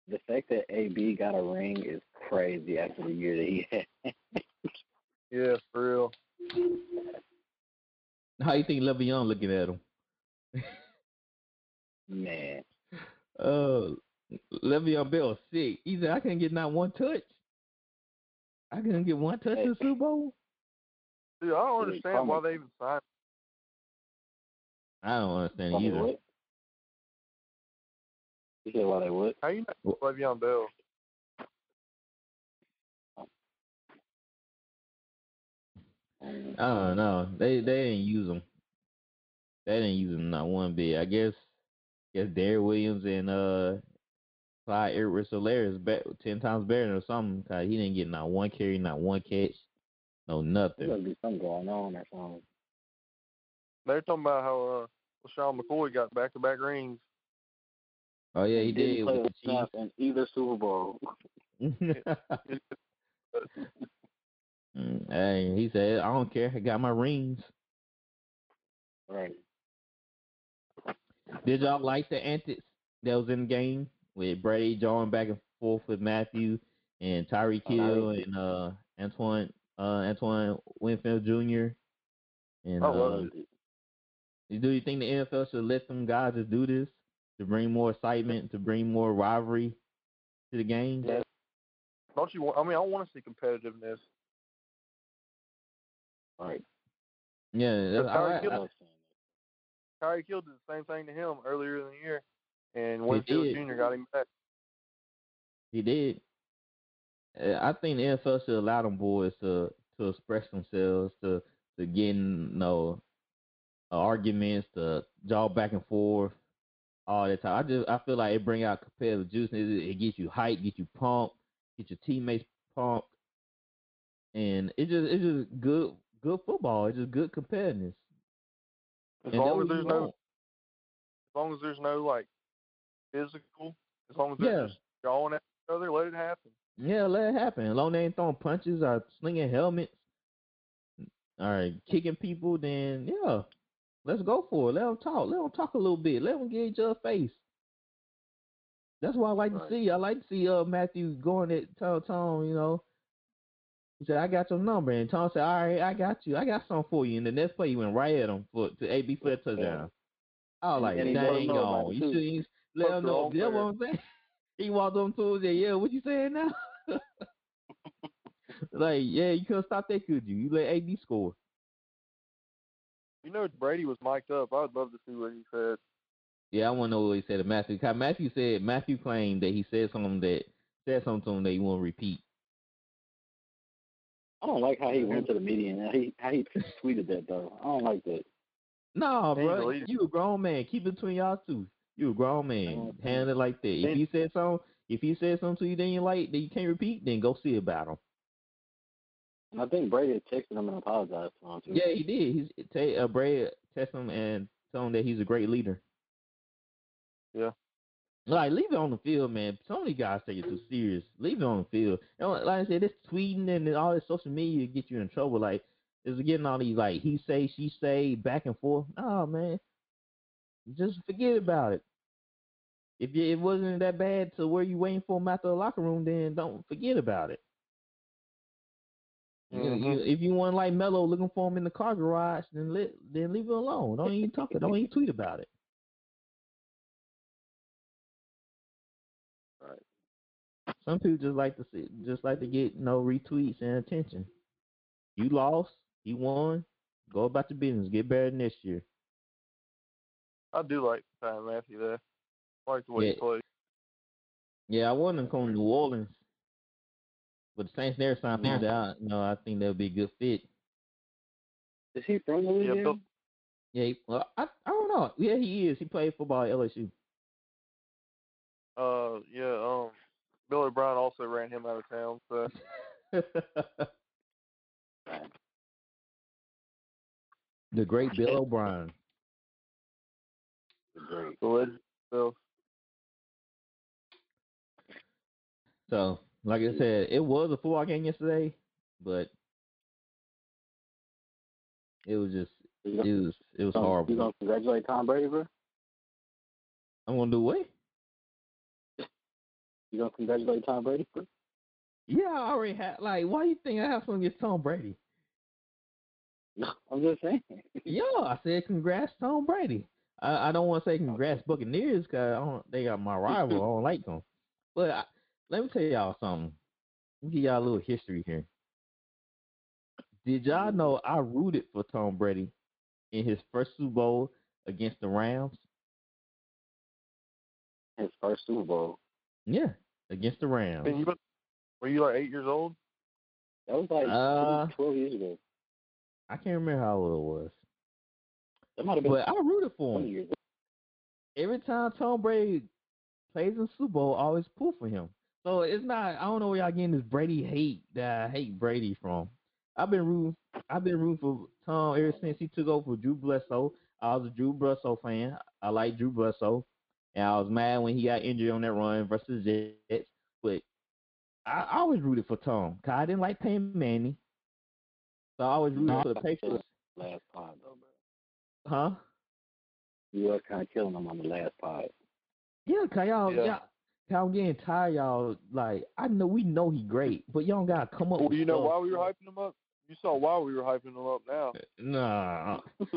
The fact that AB got a ring is crazy after the year that he had. Yeah, for real. How you think Le'Veon looking at him? Man, Uh, Le'Veon Bell sick. He said I couldn't get not one touch. I couldn't get one touch in the Super Bowl. Dude, I don't understand why they even signed. I don't understand why either. would? You said why they would? How you know Well- Le'Veon Bell? I don't know. They they didn't use them. They didn't use them not one bit. I guess guess Derrick Williams and uh Clyde Edwards Helaire is be- ten times better or something. Cause he didn't get not one carry, not one catch, no nothing. There's nothing. gotta be something going on or something. They're talking about how uh, LeSean McCoy got back-to-back rings. Oh yeah, he Didn't did play with the snap in either Super Bowl. Mm, hey, he said, I don't care. I got my rings. right. Did y'all like the antics that was in the game with Brady going back and forth with Mathieu and Tyreek Oh, Hill and uh Antoine uh Antoine Winfield Jr. And I uh, do you think the NFL should let them guys just do this to bring more excitement, to bring more rivalry to the game? Yeah. Don't you want? I mean, I want to see competitiveness. Right. Yeah, that's, Tyreek I, Hill- I, Tyreek Hill did the same thing to him earlier in the year, and Winfield. Jr. got him back. he did. Uh, I think the NFL should allow them boys to to express themselves, to to get in you know, uh, arguments, to jog back and forth, all that time. I just I feel like it bring out competitive juice. It, it gets you hyped, get you pumped, get your teammates pumped, and it just it's just good good football. It's just good competitiveness. As And long as there's no, as long as there's no like physical, as long as Yeah. they're just going at each other, let it happen. Yeah, let it happen. As long as they ain't throwing punches or slinging helmets, all right, kicking people, then yeah, let's go for it. Let them talk. Let them talk a little bit. Let them get each other face. That's what I like Right. to see. I like to see uh Mathieu going at Tom. Tom, you know, he said, "I got your number," and Tom said, "All right, I got you. I got something for you." And the next play, he went right at him for to AB for a touchdown. I was like, and "Dang on, you should let him know." wrong You know player. what I'm saying? He walked on to him and said, "Yeah, what you saying now?" like, yeah, you couldn't stop that, could you? You let AB score. You know, Brady was mic'd up. I'd love to see what he said. Yeah, I want to know what he said to Mathieu. 'Cause Mathieu said Mathieu claimed that he said something that said something to him that he won't repeat. I don't like how he went to the media and how he how he tweeted that though. I don't like that. No, He bro, you a grown man. Keep it between y'all two. You a grown man. Oh, Handle it like that. If he said something, if he said something to you, then you like that you can't repeat, then go see about him. And I think Brady texted him and apologized to him too. Yeah, he did. He's t- uh, Brad test him and told him that he's a great leader. Yeah. Like leave it on the field, man. So many guys take it too serious. Leave it on the field. And like I said, this tweeting and all this social media get you in trouble. Like is getting all these like he say, she say, back and forth. Oh man, just forget about it. If you, it wasn't that bad to where you waiting for him out the locker room, then don't forget about it. Mhm. you- if you want like Mello looking for him in the car garage, then let then leave it alone. Don't even talk. Don't even tweet about it. Right. Some people just like to see, just like to get you know retweets and attention. You lost. He won. Go about your business. Get better next year. I do like Tyrann Mathieu there. I like the way Yeah. he plays. Yeah, I want him to come to New Orleans. But the Saints never signed him Yeah. out. No, I think that would be a good fit. Is he from Yeah, Louisiana? Bill, Yeah, he, well, I I don't know. Yeah, he is. He played football at LSU. uh, yeah, um, Bill O'Brien also ran him out of town. So the great Bill O'Brien. Great. the legend. So So, like I said, it was a football game yesterday, but it was just it was it was horrible. you gonna congratulate Tom Brady, bro? I'm gonna do what? You gonna congratulate Tom Brady, bro? Yeah, I already had like. Why you think I have something against Tom Brady? No, I'm just saying. Yeah, I said congrats Tom Brady. I, I don't want to say congrats Buccaneers because I don't. They got my rival. I don't like them. But I, let me tell y'all something. Let me give y'all a little history here. Did y'all know I rooted for Tom Brady in his first Super Bowl against the Rams? His first Super Bowl. Yeah, against the Rams. and you must- were you like eight years old? That was like Uh, twelve years ago. I can't remember how old it was, That might have been but I rooted for him. years every time Tom Brady plays in Super Bowl, I always pull for him. So it's not. I don't know where y'all getting this Brady hate that I hate Brady from. I've been rooting. I've been rooting for Tom ever since he took over for Drew Bledsoe. I was a Drew Bledsoe fan. I like Drew Bledsoe, and I was mad when he got injured on that run versus Jets. But I, I always rooted for Tom. Cause I didn't like Peyton Manning, so I always rooted for the Patriots. Last pod though, bro. Huh? You were kind of killing him on the last pod. Yeah, cause y'all, Yeah. y'all, I'm getting tired, y'all. Like, I know we know he great, but y'all gotta come up. Well, with you know stuff. why we were hyping him up? You saw why we were hyping him up now. Nah,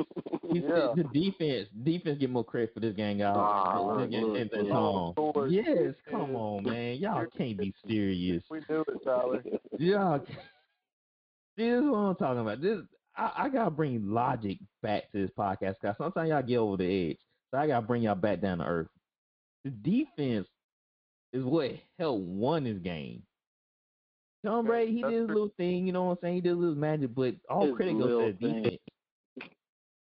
Yeah. the defense, defense get more credit for this game, y'all. Ah, This game- look, and- and look. Yes, come on, man. Y'all can't be serious. We knew it, Tyler. Y'all, see, this is what I'm talking about. This, I, I gotta bring logic back to this podcast because sometimes y'all get over the edge. So I gotta bring y'all back down to earth. The defense is what helped won this game. Tom Okay, Brady, he did his little thing, you know what I'm saying? He did his little magic, but all His credit goes to the defense.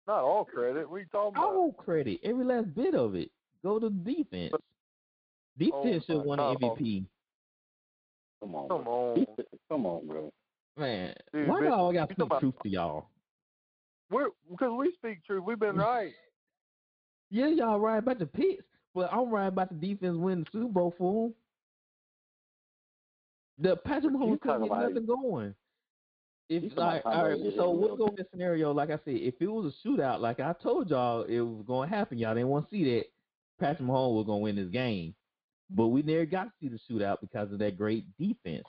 Not all credit. What are you talking about? All credit, every last bit of it, go to the defense. Oh defense should my have won God. the MVP. Come on, Come on. Come on, bro. Man, Dude, why bitch, y'all got you to speak truth to y'all? We're because we speak truth. We've been right. Yeah, y'all right about the picks, but I'm right about the defense winning the Super Bowl them. The Patrick Mahomes couldn't get nothing going. If like, all right, so what's going to the scenario? Like I said, if it was a shootout, like I told y'all, it was going to happen. Y'all didn't want to see that Patrick Mahomes was going to win this game, but we never got to see the shootout because of that great defense.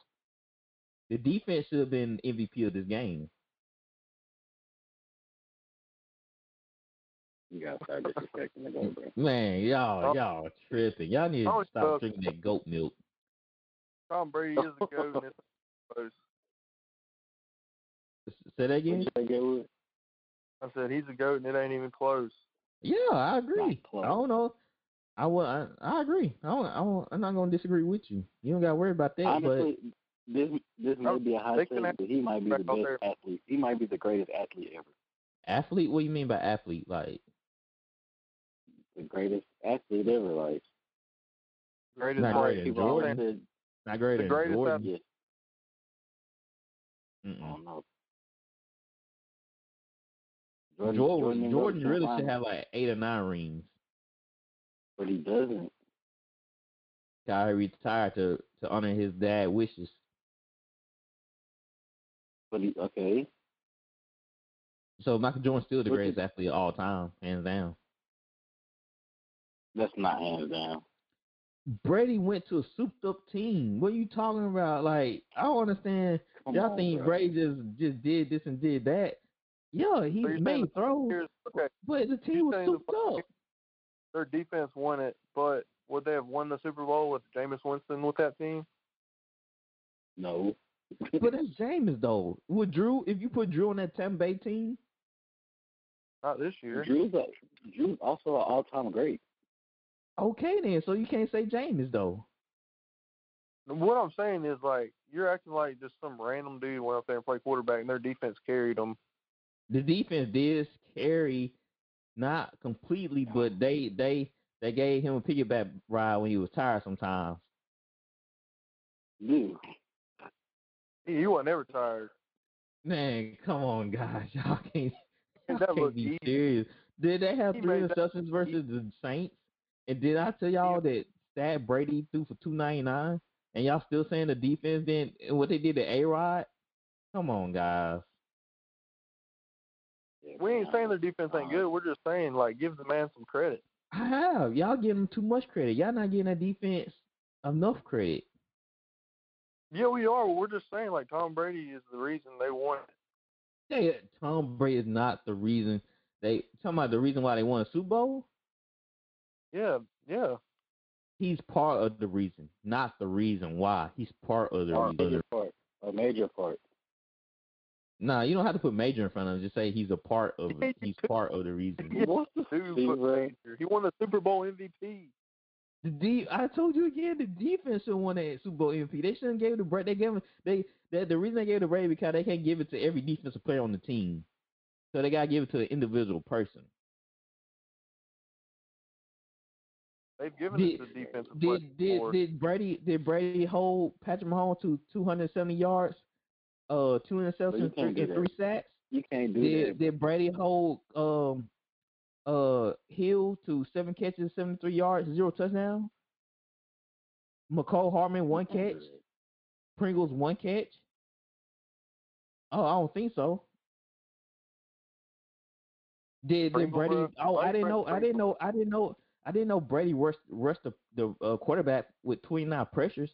The defense should have been MVP of this game. You gotta start disrespecting the goat, bro. Man, y'all, Oh. y'all tripping. Y'all need Oh, to it's stop drinking that goat milk. Tom Brady is the goat. and it's close. Say that again. you say, Gatewood? I said he's a goat, and it ain't even close. Yeah, I agree. I don't know. I will. I, I agree. I don't, I don't, I'm not gonna disagree with you. You don't got to worry about that. Honestly, this this may Oh, be a hot take, but he might be the best athlete. He might be the greatest athlete ever. athlete. What do you mean by athlete? Like, The greatest athlete ever. Like Greatest Not player. greater than people always Jordan. said, not greater The greatest Jordan. yes, I Mm-mm. don't know. Jordan, Jordan, Jordan, didn't go to really should have like eight or nine rings. but he doesn't. Guy retired to to honor his dad wishes. But he okay. So Michael Jordan's still the What greatest you- athlete of all time, hands down. That's not hands down. Brady went to a souped up team. What are you talking about? Like, I don't understand. Come Y'all on, think bro. Brady just just did this and did that? Yeah, he So made throws, okay, but the team you're was saying the souped up. their defense won it, but would they have won the Super Bowl with Jameis Winston with that team? No, But that's Jameis though. With Drew, if you put Drew on that Tampa Bay team, Not this year. Drew's a, Drew's also an all-time great. Okay then. So you can't say Jameis though. What I'm saying is like you're acting like just some random dude went up there and played quarterback, and their defense carried them. The defense did carry, not completely, but they they they gave him a piggyback ride when he was tired sometimes. Dude, He, he wasn't ever tired. Man, come on, guys, y'all can't, y'all that can't be easy. serious. Did they have He three made interceptions versus the Saints? And did I tell y'all that Stat Brady threw for two ninety nine? And y'all still saying the defense didn't and what they did to A Rod? Come on, guys. We ain't saying their defense ain't good. We're just saying like give the man some credit. I have. Y'all giving them too much credit. Y'all not giving that defense enough credit. Yeah, we are. We're just saying like Tom Brady is the reason they won. Yeah, Tom Brady is not the reason they talking about the reason why they won a Super Bowl. Yeah, yeah. He's part of the reason, not the reason why. He's part of the a reason. major part. A major part. Nah, you don't have to put major in front of him. Just say he's a part of it. He's part of the reason. He What's the Dude, Steve but Ray? he won the Super Bowl MVP. The de- I told you again, the defense should won that Super Bowl MVP. They shouldn't give it to Brady. They gave him, they, they the reason they gave it to Brady because they can't give it to every defensive player on the team. So they gotta give it to an individual person. They've given Did- it to defensive Did did did Brady did Brady hold Patrick Mahomes to 270 yards, uh, two interceptions, can't three, and three sacks? You can't do Did that. did Brady hold um uh Hill to seven catches, 73 yards, zero touchdown? Mecole Hardman one catch. Pringles one catch. Oh, I don't think so. Did did Brady? Oh, I didn't know. I didn't know. I didn't know. I didn't know Brady rushed rushed the the uh, quarterback with 29 pressures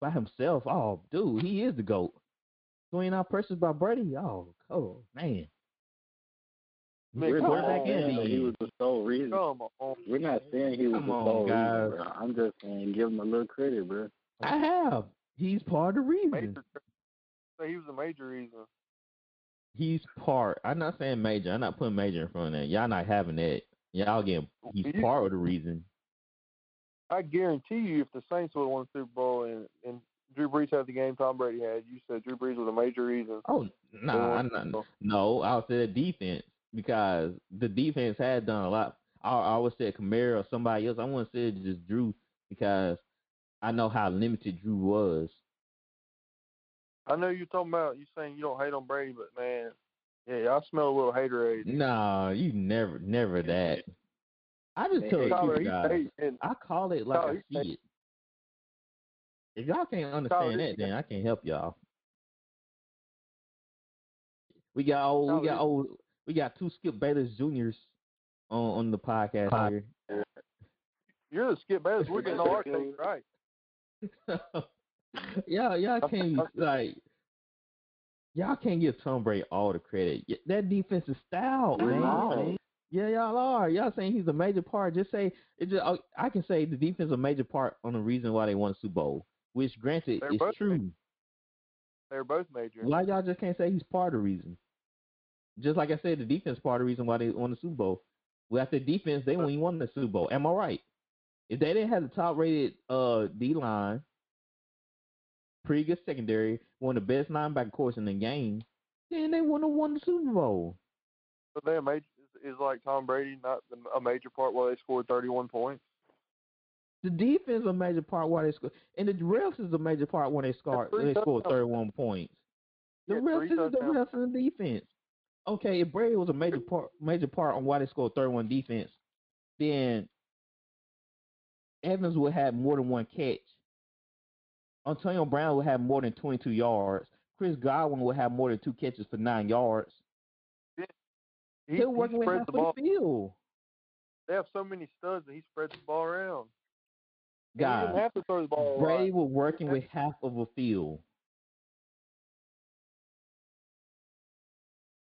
by himself. Oh, dude, he is the goat. 29 pressures by Brady. Oh, oh man. Man, We're come on, saying and he was the sole reason. Come on. We're not saying he was Come the on, sole guys. reason, bro. I'm just saying give him a little credit, bro. I have. He's part of the reason. Major. Say he was a major reason. He's part. I'm not saying major. I'm not putting major in front of that. Y'all not having that. Y'all getting. He's You- part of the reason. I guarantee you, if the Saints would have won the Super Bowl and, and Drew Brees had the game Tom Brady had, you said Drew Brees was a major reason. Oh nah, not. No, I the defense because the defense had done a lot. I, I would say Kamara or somebody else. I want to say just Drew because I know how limited Drew was. I know you're talking about you saying you don't hate on Brady, but man, yeah, y'all smell a little haterade. Nah, you never, never that. I just Hey, tell you guys. hate, I call it like Tyler, I see hate- it. If y'all can't understand he that, then I can't help y'all. We got old, Tyler, we got old, we got two Skip Bayless Juniors on on the podcast Pod- here. you're the Skip Bayless. We're getting all our takes right. y'all, y'all can't like, y'all can't give Tom Brady all the credit. That defense is stout, man. not. Yeah, y'all are. Y'all saying he's a major part. Just say it. Just I- I can say the defense is a major part on the reason why they won the Super Bowl, which granted They're is both true. They're both major. Why y'all just can't say he's part of the reason? Just like I said, the defense part of the reason why they won the Super Bowl. Without the defense, they wouldn't won the Super Bowl. Am I right? If they didn't have the top rated uh D line, pretty good secondary, one of the best linebacker course in the game, then they wouldn't have won the Super Bowl. So they a major is, like Tom Brady not a major part why they scored 31 points. The defense is a major part why they score, and the refs is a major part when they score. three They scored thirty-one points. The Yeah, refs is the refs and the defense. Okay, if Brady was a major part, major part on why they scored thirty-one defense, then Evans would have more than one catch. Antonio Brown will have more than twenty-two yards. Chris Godwin will have more than two catches for nine yards. He, They're he working with half the of ball. the field. They have so many studs that he spreads the ball around. And he Guys, didn't have to throw the ball. a Brady was working with half of a field.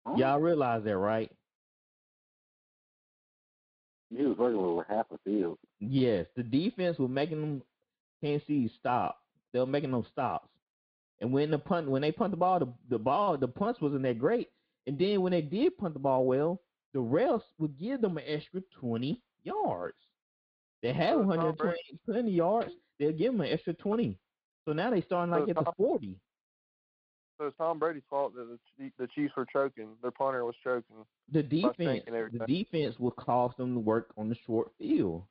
Huh? Y'all realize that, right? He was working with half a field. Yes, the defense was making them Kansas City stop. They were making them stops, And when the punt, when they punt the ball, the, the ball, the punts wasn't that great. And then when they did punt the ball well, the refs would give them an extra twenty yards. They had So 120 20 yards. They'll give them an extra twenty. So now they starting like So at the forty. So it's Tom Brady's fault that the the Chiefs were choking. Their punter was choking. The defense, the defense will cause them to work on the short field.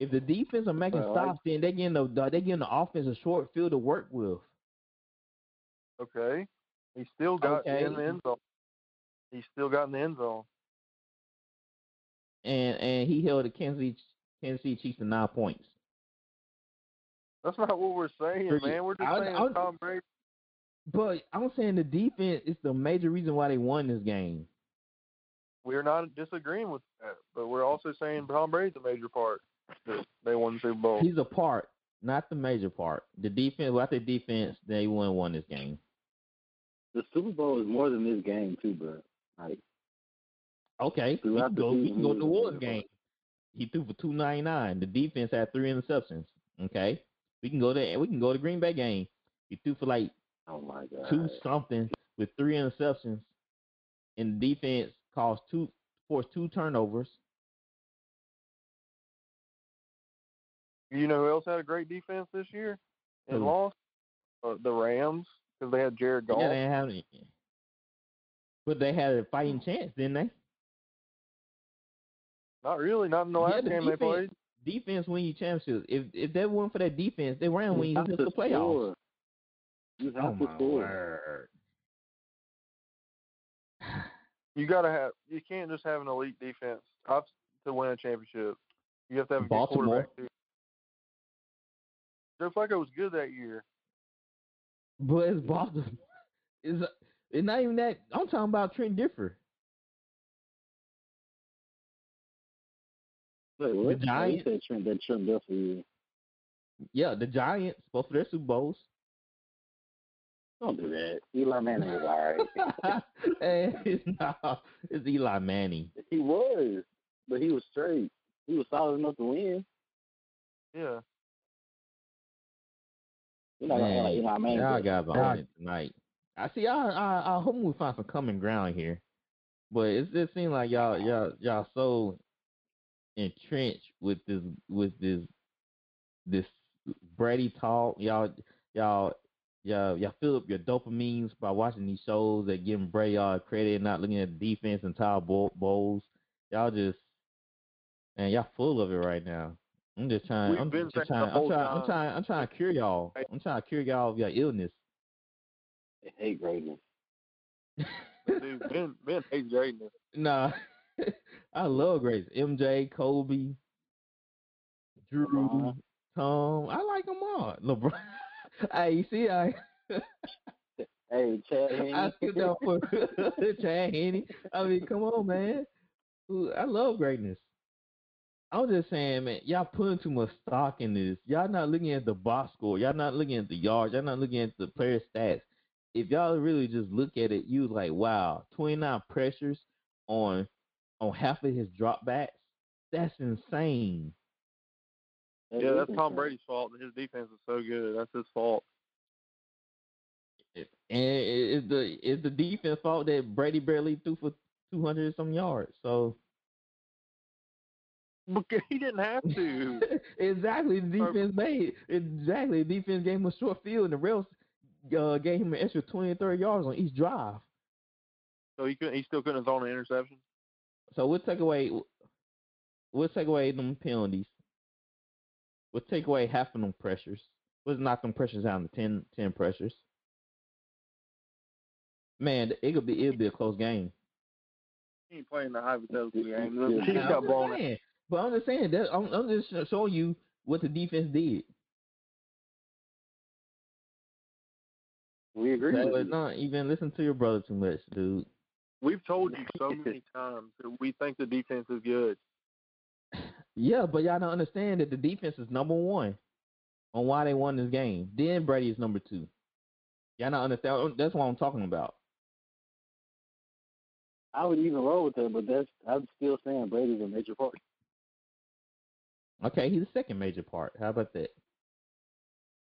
If the defense are making Well, I- stops, then they getting the uh, they getting the offense a short field to work with. Okay, he still got Okay. in the end zone. He still got in the end zone. And and he held the Kansas City, Kansas City Chiefs to nine points. That's not what we're saying, Pretty- man. We're just I- saying I- Tom Brady. But I'm saying the defense is the major reason why they won this game. We're not disagreeing with that, but we're also saying Tom Brady's a major part they won the Super Bowl. He's a part, not the major part. The defense, without the defense, they wouldn't won this game. The Super Bowl is more than this game too, bro. Like Okay, we can go. We can go to the New a Orleans major game. He threw for two ninety nine. The defense had three interceptions. Okay, we can go to we can go to Green Bay game. He threw for like oh my god. two something with three interceptions, and the defense caused two forced two turnovers. You know who else had a great defense this year and Who? lost? Uh, the Rams because they had Jared Goff. Yeah, they didn't have any, but they had a fighting chance, didn't they? Not really. Not in the Yeah, last the game they defense- played. Defense win you championships. If if they weren't for that defense, they ran when you have to to the playoffs. score. You have Oh to my score. word! You gotta have. You can't just have an elite defense to win a championship. You have to have a good quarterback too. Joe Flacco was good that year. But it's Boston. It's it's not even that. I'm talking about Trent Dilfer. Wait, what? Oh, you Giants- said Trent, that Trent Duffy. Yeah, the Giants, both of their Super Bowls. Don't do that. Eli Manning was all right. hey, it's not. It's Eli Manning. he was, but he was straight. He was solid enough to win. Yeah. You're not gonna like Man, Eli Manning. y'all but- got on it tonight. I see. I, I I hope we find some common ground here, but it just seems like y'all y'all y'all so entrenched with this with this this Brady talk. Y'all y'all y'all y'all fill up your dopamines by watching these shows that giving Brady all uh, credit, and not looking at the defense and Todd Bow- Bowles. Y'all just man, y'all full of it right now. I'm just trying. We've I'm been just saying the trying. I'm trying. I'm trying. I'm trying to cure y'all. I'm trying to cure y'all of your illness. I hate greatness. Dude, Ben Ben hates greatness. Nah, I love greats. MJ, Kobe, Drew, LeBron. Tom. I like them all. LeBron. hey, you see, I Hey, Chad. I Henne. stood down for Chad Henne. I mean, come on, man. Ooh, I love greatness. I'm just saying, man, y'all putting too much stock in this. Y'all not looking at the box score. Y'all not looking at the yards. Y'all not looking at the player stats. If y'all really just look at it, you like, wow, 29 pressures on on half of his dropbacks. That's insane. Yeah, that's Tom. Brady's fault. His defense is so good. That's his fault. And it's the it's the defense fault that Brady barely threw for 200 some yards. So Because he didn't have to. exactly, the Or- defense made exactly. The defense gave him a short field, and the refs uh, gave him an extra 20 and 30 yards on each drive. so he couldn't. He still couldn't have thrown an interception. So we'll take away we'll take away them penalties. We'll take away half of them pressures. We'll knock them pressures down to 10, 10 pressures. Man, it'll be it'll be a close game. He ain't playing the hypothetical game. Yeah. The Chiefs I'm got just blown. out. Saying, But I'm just saying that I'm, I'm just showing you what the defense did. We agree. So with it's you. not even listen to your brother too much, dude. We've told you so many times that we think the defense is good. Yeah, but y'all don't understand that the defense is number one on why they won this game. Then Brady is number two. Y'all not understand. Oh, that's what I'm talking about. I would even roll with that, but that's I'm still saying Brady's a major part. Okay, he's the second major part. How about that?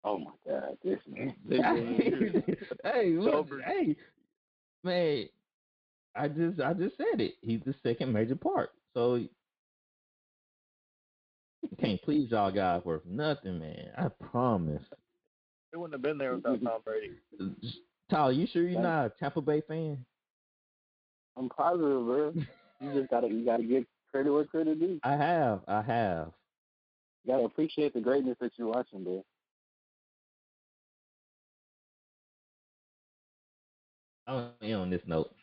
Oh my God, this man. hey, look, hey, man, I just I just said it. He's the second major part. So you can't please y'all guys worth nothing, man. I promise. He wouldn't have been there without Tom Brady. Tyler, you sure you're not a Tampa Bay fan? I'm positive, bro. You just gotta you gotta give credit where credit due. I have, I have. You gotta appreciate the greatness that you're watching, bro. I'm gonna end on this note.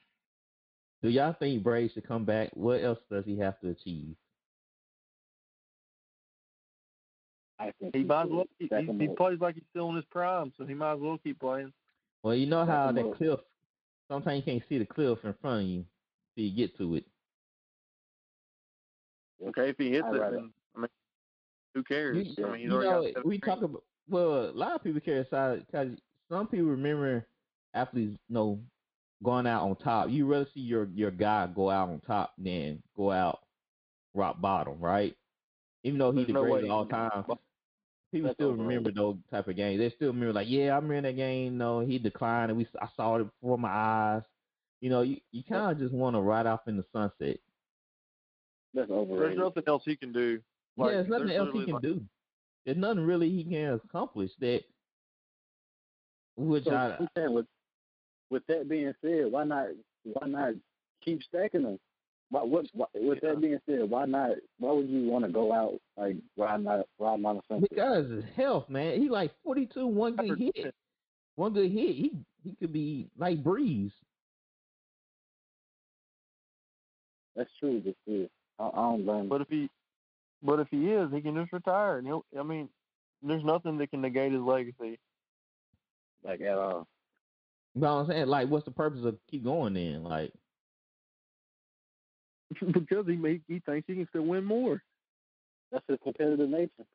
Do y'all think Brady should come back? What else does he have to achieve? I think He might as well. He, he, he plays like he's still in his prime, so he might as well keep playing. Well, you know how Second that cliff. Sometimes you can't see the cliff in front of you till you get to it. Okay, if he hits I'd it, rather- then I mean, who cares? You, I mean, he's you already know, got seven we talk about well, a lot of people care aside because some people remember athletes, you know, going out on top. You rather see your your guy go out on top than go out rock bottom, right? Even though he's There's the no greatest of all time, people That's still overrated. remember those type of games. They still remember like, yeah, I remember that game. No, he declined, and we I saw it before my eyes. You know, you, you kind of just want to ride off in the sunset. That's There's nothing else he can do. Like, yeah, there's nothing there's else he can like- do. There's nothing really he can accomplish that. Which So, I I'm saying with with that being said, why not why not keep stacking them? Why, what, why, with Yeah. that being said, why not? Why would you want to go out like ride not ride on the sunset? because his health, man. He like 42, one good 100%. hit, one good hit. He he could be like Brees. That's true, That's true. I, I don't blame. But if he, but if he is, he can just retire, and he'll. I mean, there's nothing that can negate his legacy. like at all. You know what I'm saying? Like, what's the purpose of keep going then? Like, because he he, he thinks he can still win more. That's his competitive nature.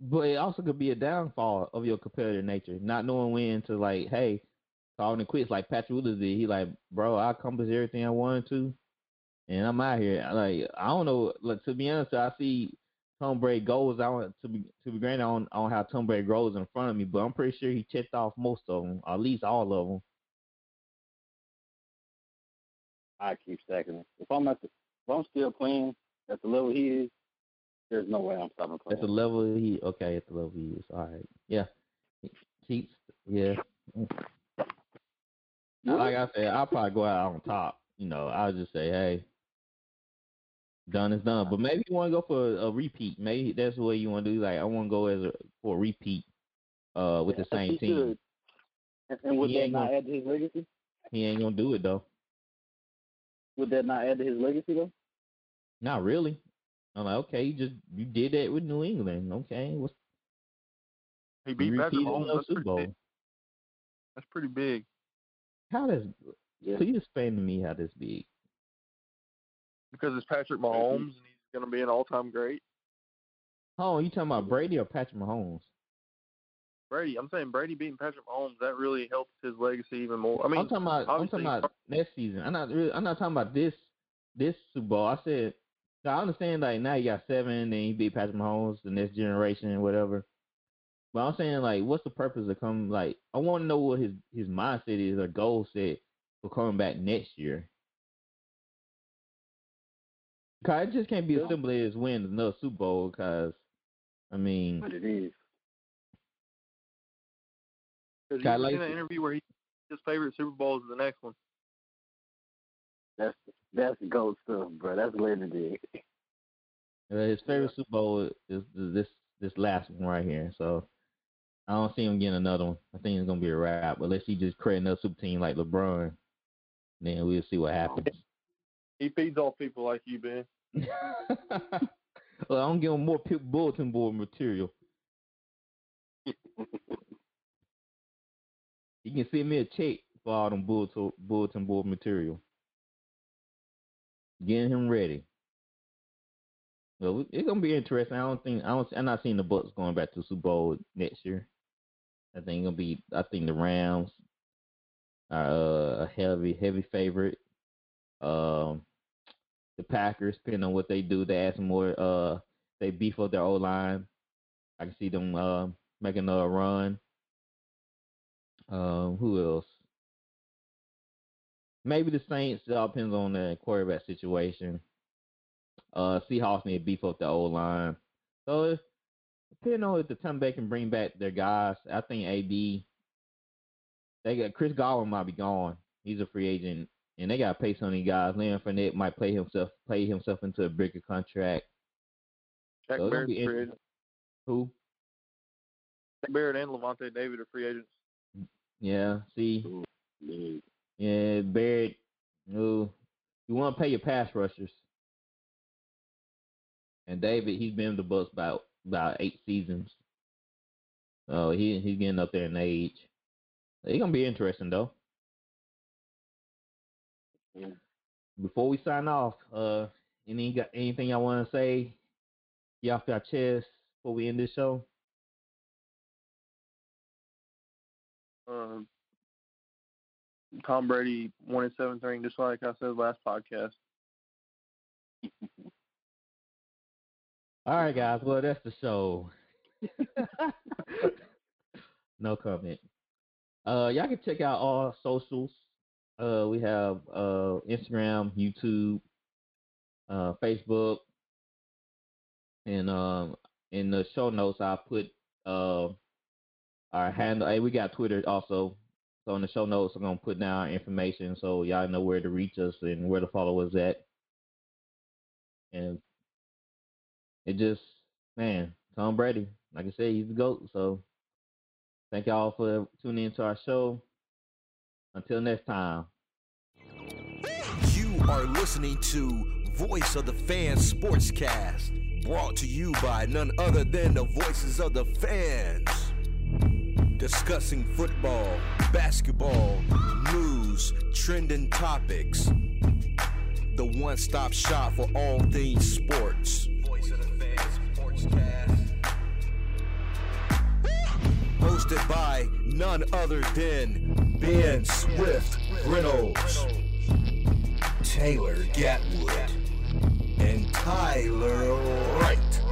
but it also could be a downfall of your competitive nature, not knowing when to like, hey, calling it quits. Like Patrick Willis did. He like, bro, I accomplished everything I wanted to, and I'm out here. Like, I don't know. Like to be honest, I see Tom Brady goes. I want to be to be granted on on how Tom Brady grows in front of me, but I'm pretty sure he checked off most of them, at least all of them. I keep stacking it. If I'm at the, if I'm still playing at the level he is, there's no way I'm stopping playing. At the level he okay, at the level he is. All right. Yeah. Keeps yeah. Like I said, I'll probably go out on top. You know, I'll just say, hey, done is done. But maybe you want to go for a, a repeat. Maybe that's what you want to do. Like I want to go as a for a repeat, uh, with the same he team. should. And, and would He that ain't not gonna- add to his legacy? He ain't gonna do it though. Would that not add to his legacy though? Not really. I'm like, okay, you just you did that with New England. Okay, what's He beat Patrick repeated Mahomes. That's Super pretty, Bowl? big. that's pretty big How does Yeah. please explain to me how this big? Because it's Patrick Mahomes, and he's going to be an all-time great. Oh, you talking about Brady or Patrick Mahomes? Brady, I'm saying Brady beating Patrick Mahomes that really helps his legacy even more. I mean, I'm talking about. I'm talking about next season. I'm not. Really, I'm not talking about this. This Super Bowl. I said. I understand. Like now you got seven, then you beat Patrick Mahomes, the next generation, whatever. But I'm saying like, what's the purpose of coming? Like, I want to know what his his mindset is or goal set for coming back next year. Cause it just can't be as simple as win another Super Bowl. Cause I mean, But it is. because I you like seen an interview where he his favorite Super Bowl is the next one. That's that's gold stuff, bro. That's legendary. Uh, his favorite Super Bowl is, is this this last one right here. So I don't see him getting another one. I think it's gonna be a wrap. Unless he just create another super team like LeBron, then we'll see what happens. He feeds off people like you, Ben. well, I don't give him more bulletin board material. he can send me a check for all them bulletin board material. Getting him ready. Well, it's gonna be interesting. I don't think I don't. I'm not seeing the Bucs going back to Super Bowl next year. I think gonna be. I think the Rams are uh, a heavy, heavy favorite. Um, the Packers, depending on what they do, they add some more. Uh, they beef up their O line. I can see them uh, make another run. Um, who else? Maybe the Saints. It all depends on the quarterback situation. Uh, Seahawks need to beef up the O line. So if, depending on if the time they can bring back their guys, I think AB. They got Chris Godwin might be gone. He's a free agent, and they got to pay some of these guys. Leonard Fournette might play himself play himself into a bigger contract. Shaq So it'll Barrett's free agent. Who? Shaq Barrett and Lavonte David are free agents. Yeah. See. Yeah. Yeah, Barrett. No, you want to pay your pass rushers. And David, he's been in the Bucs about about eight seasons. So he he's getting up there in age. It's gonna be interesting though. Yeah. Before we sign off, uh, any got anything y'all want to say? Get off our chest before we end this show. Um, Tom Brady one and seventh ring, just like I said last podcast. All right, guys. Well, that's the show. no comment. Uh, y'all can check out all socials. Uh, we have uh Instagram, YouTube, uh, Facebook, and um in the show notes I put uh our handle. Hey, we got Twitter also. So in the show notes, I'm gonna put down our information so y'all know where to reach us and where to follow us at. And it just man, Tom Brady, like I said, he's the GOAT. So thank y'all for tuning into our show. Until next time. Are listening to Voice of the Fans Sportscast, brought to you by none other than the voices of the fans. Discussing football, basketball, news, trending topics. The one stop shop for all things sports. Voice of the Sportscast. Hosted by none other than Ben Swift Reynolds. Taylor Gatwood, and Tyler Wright.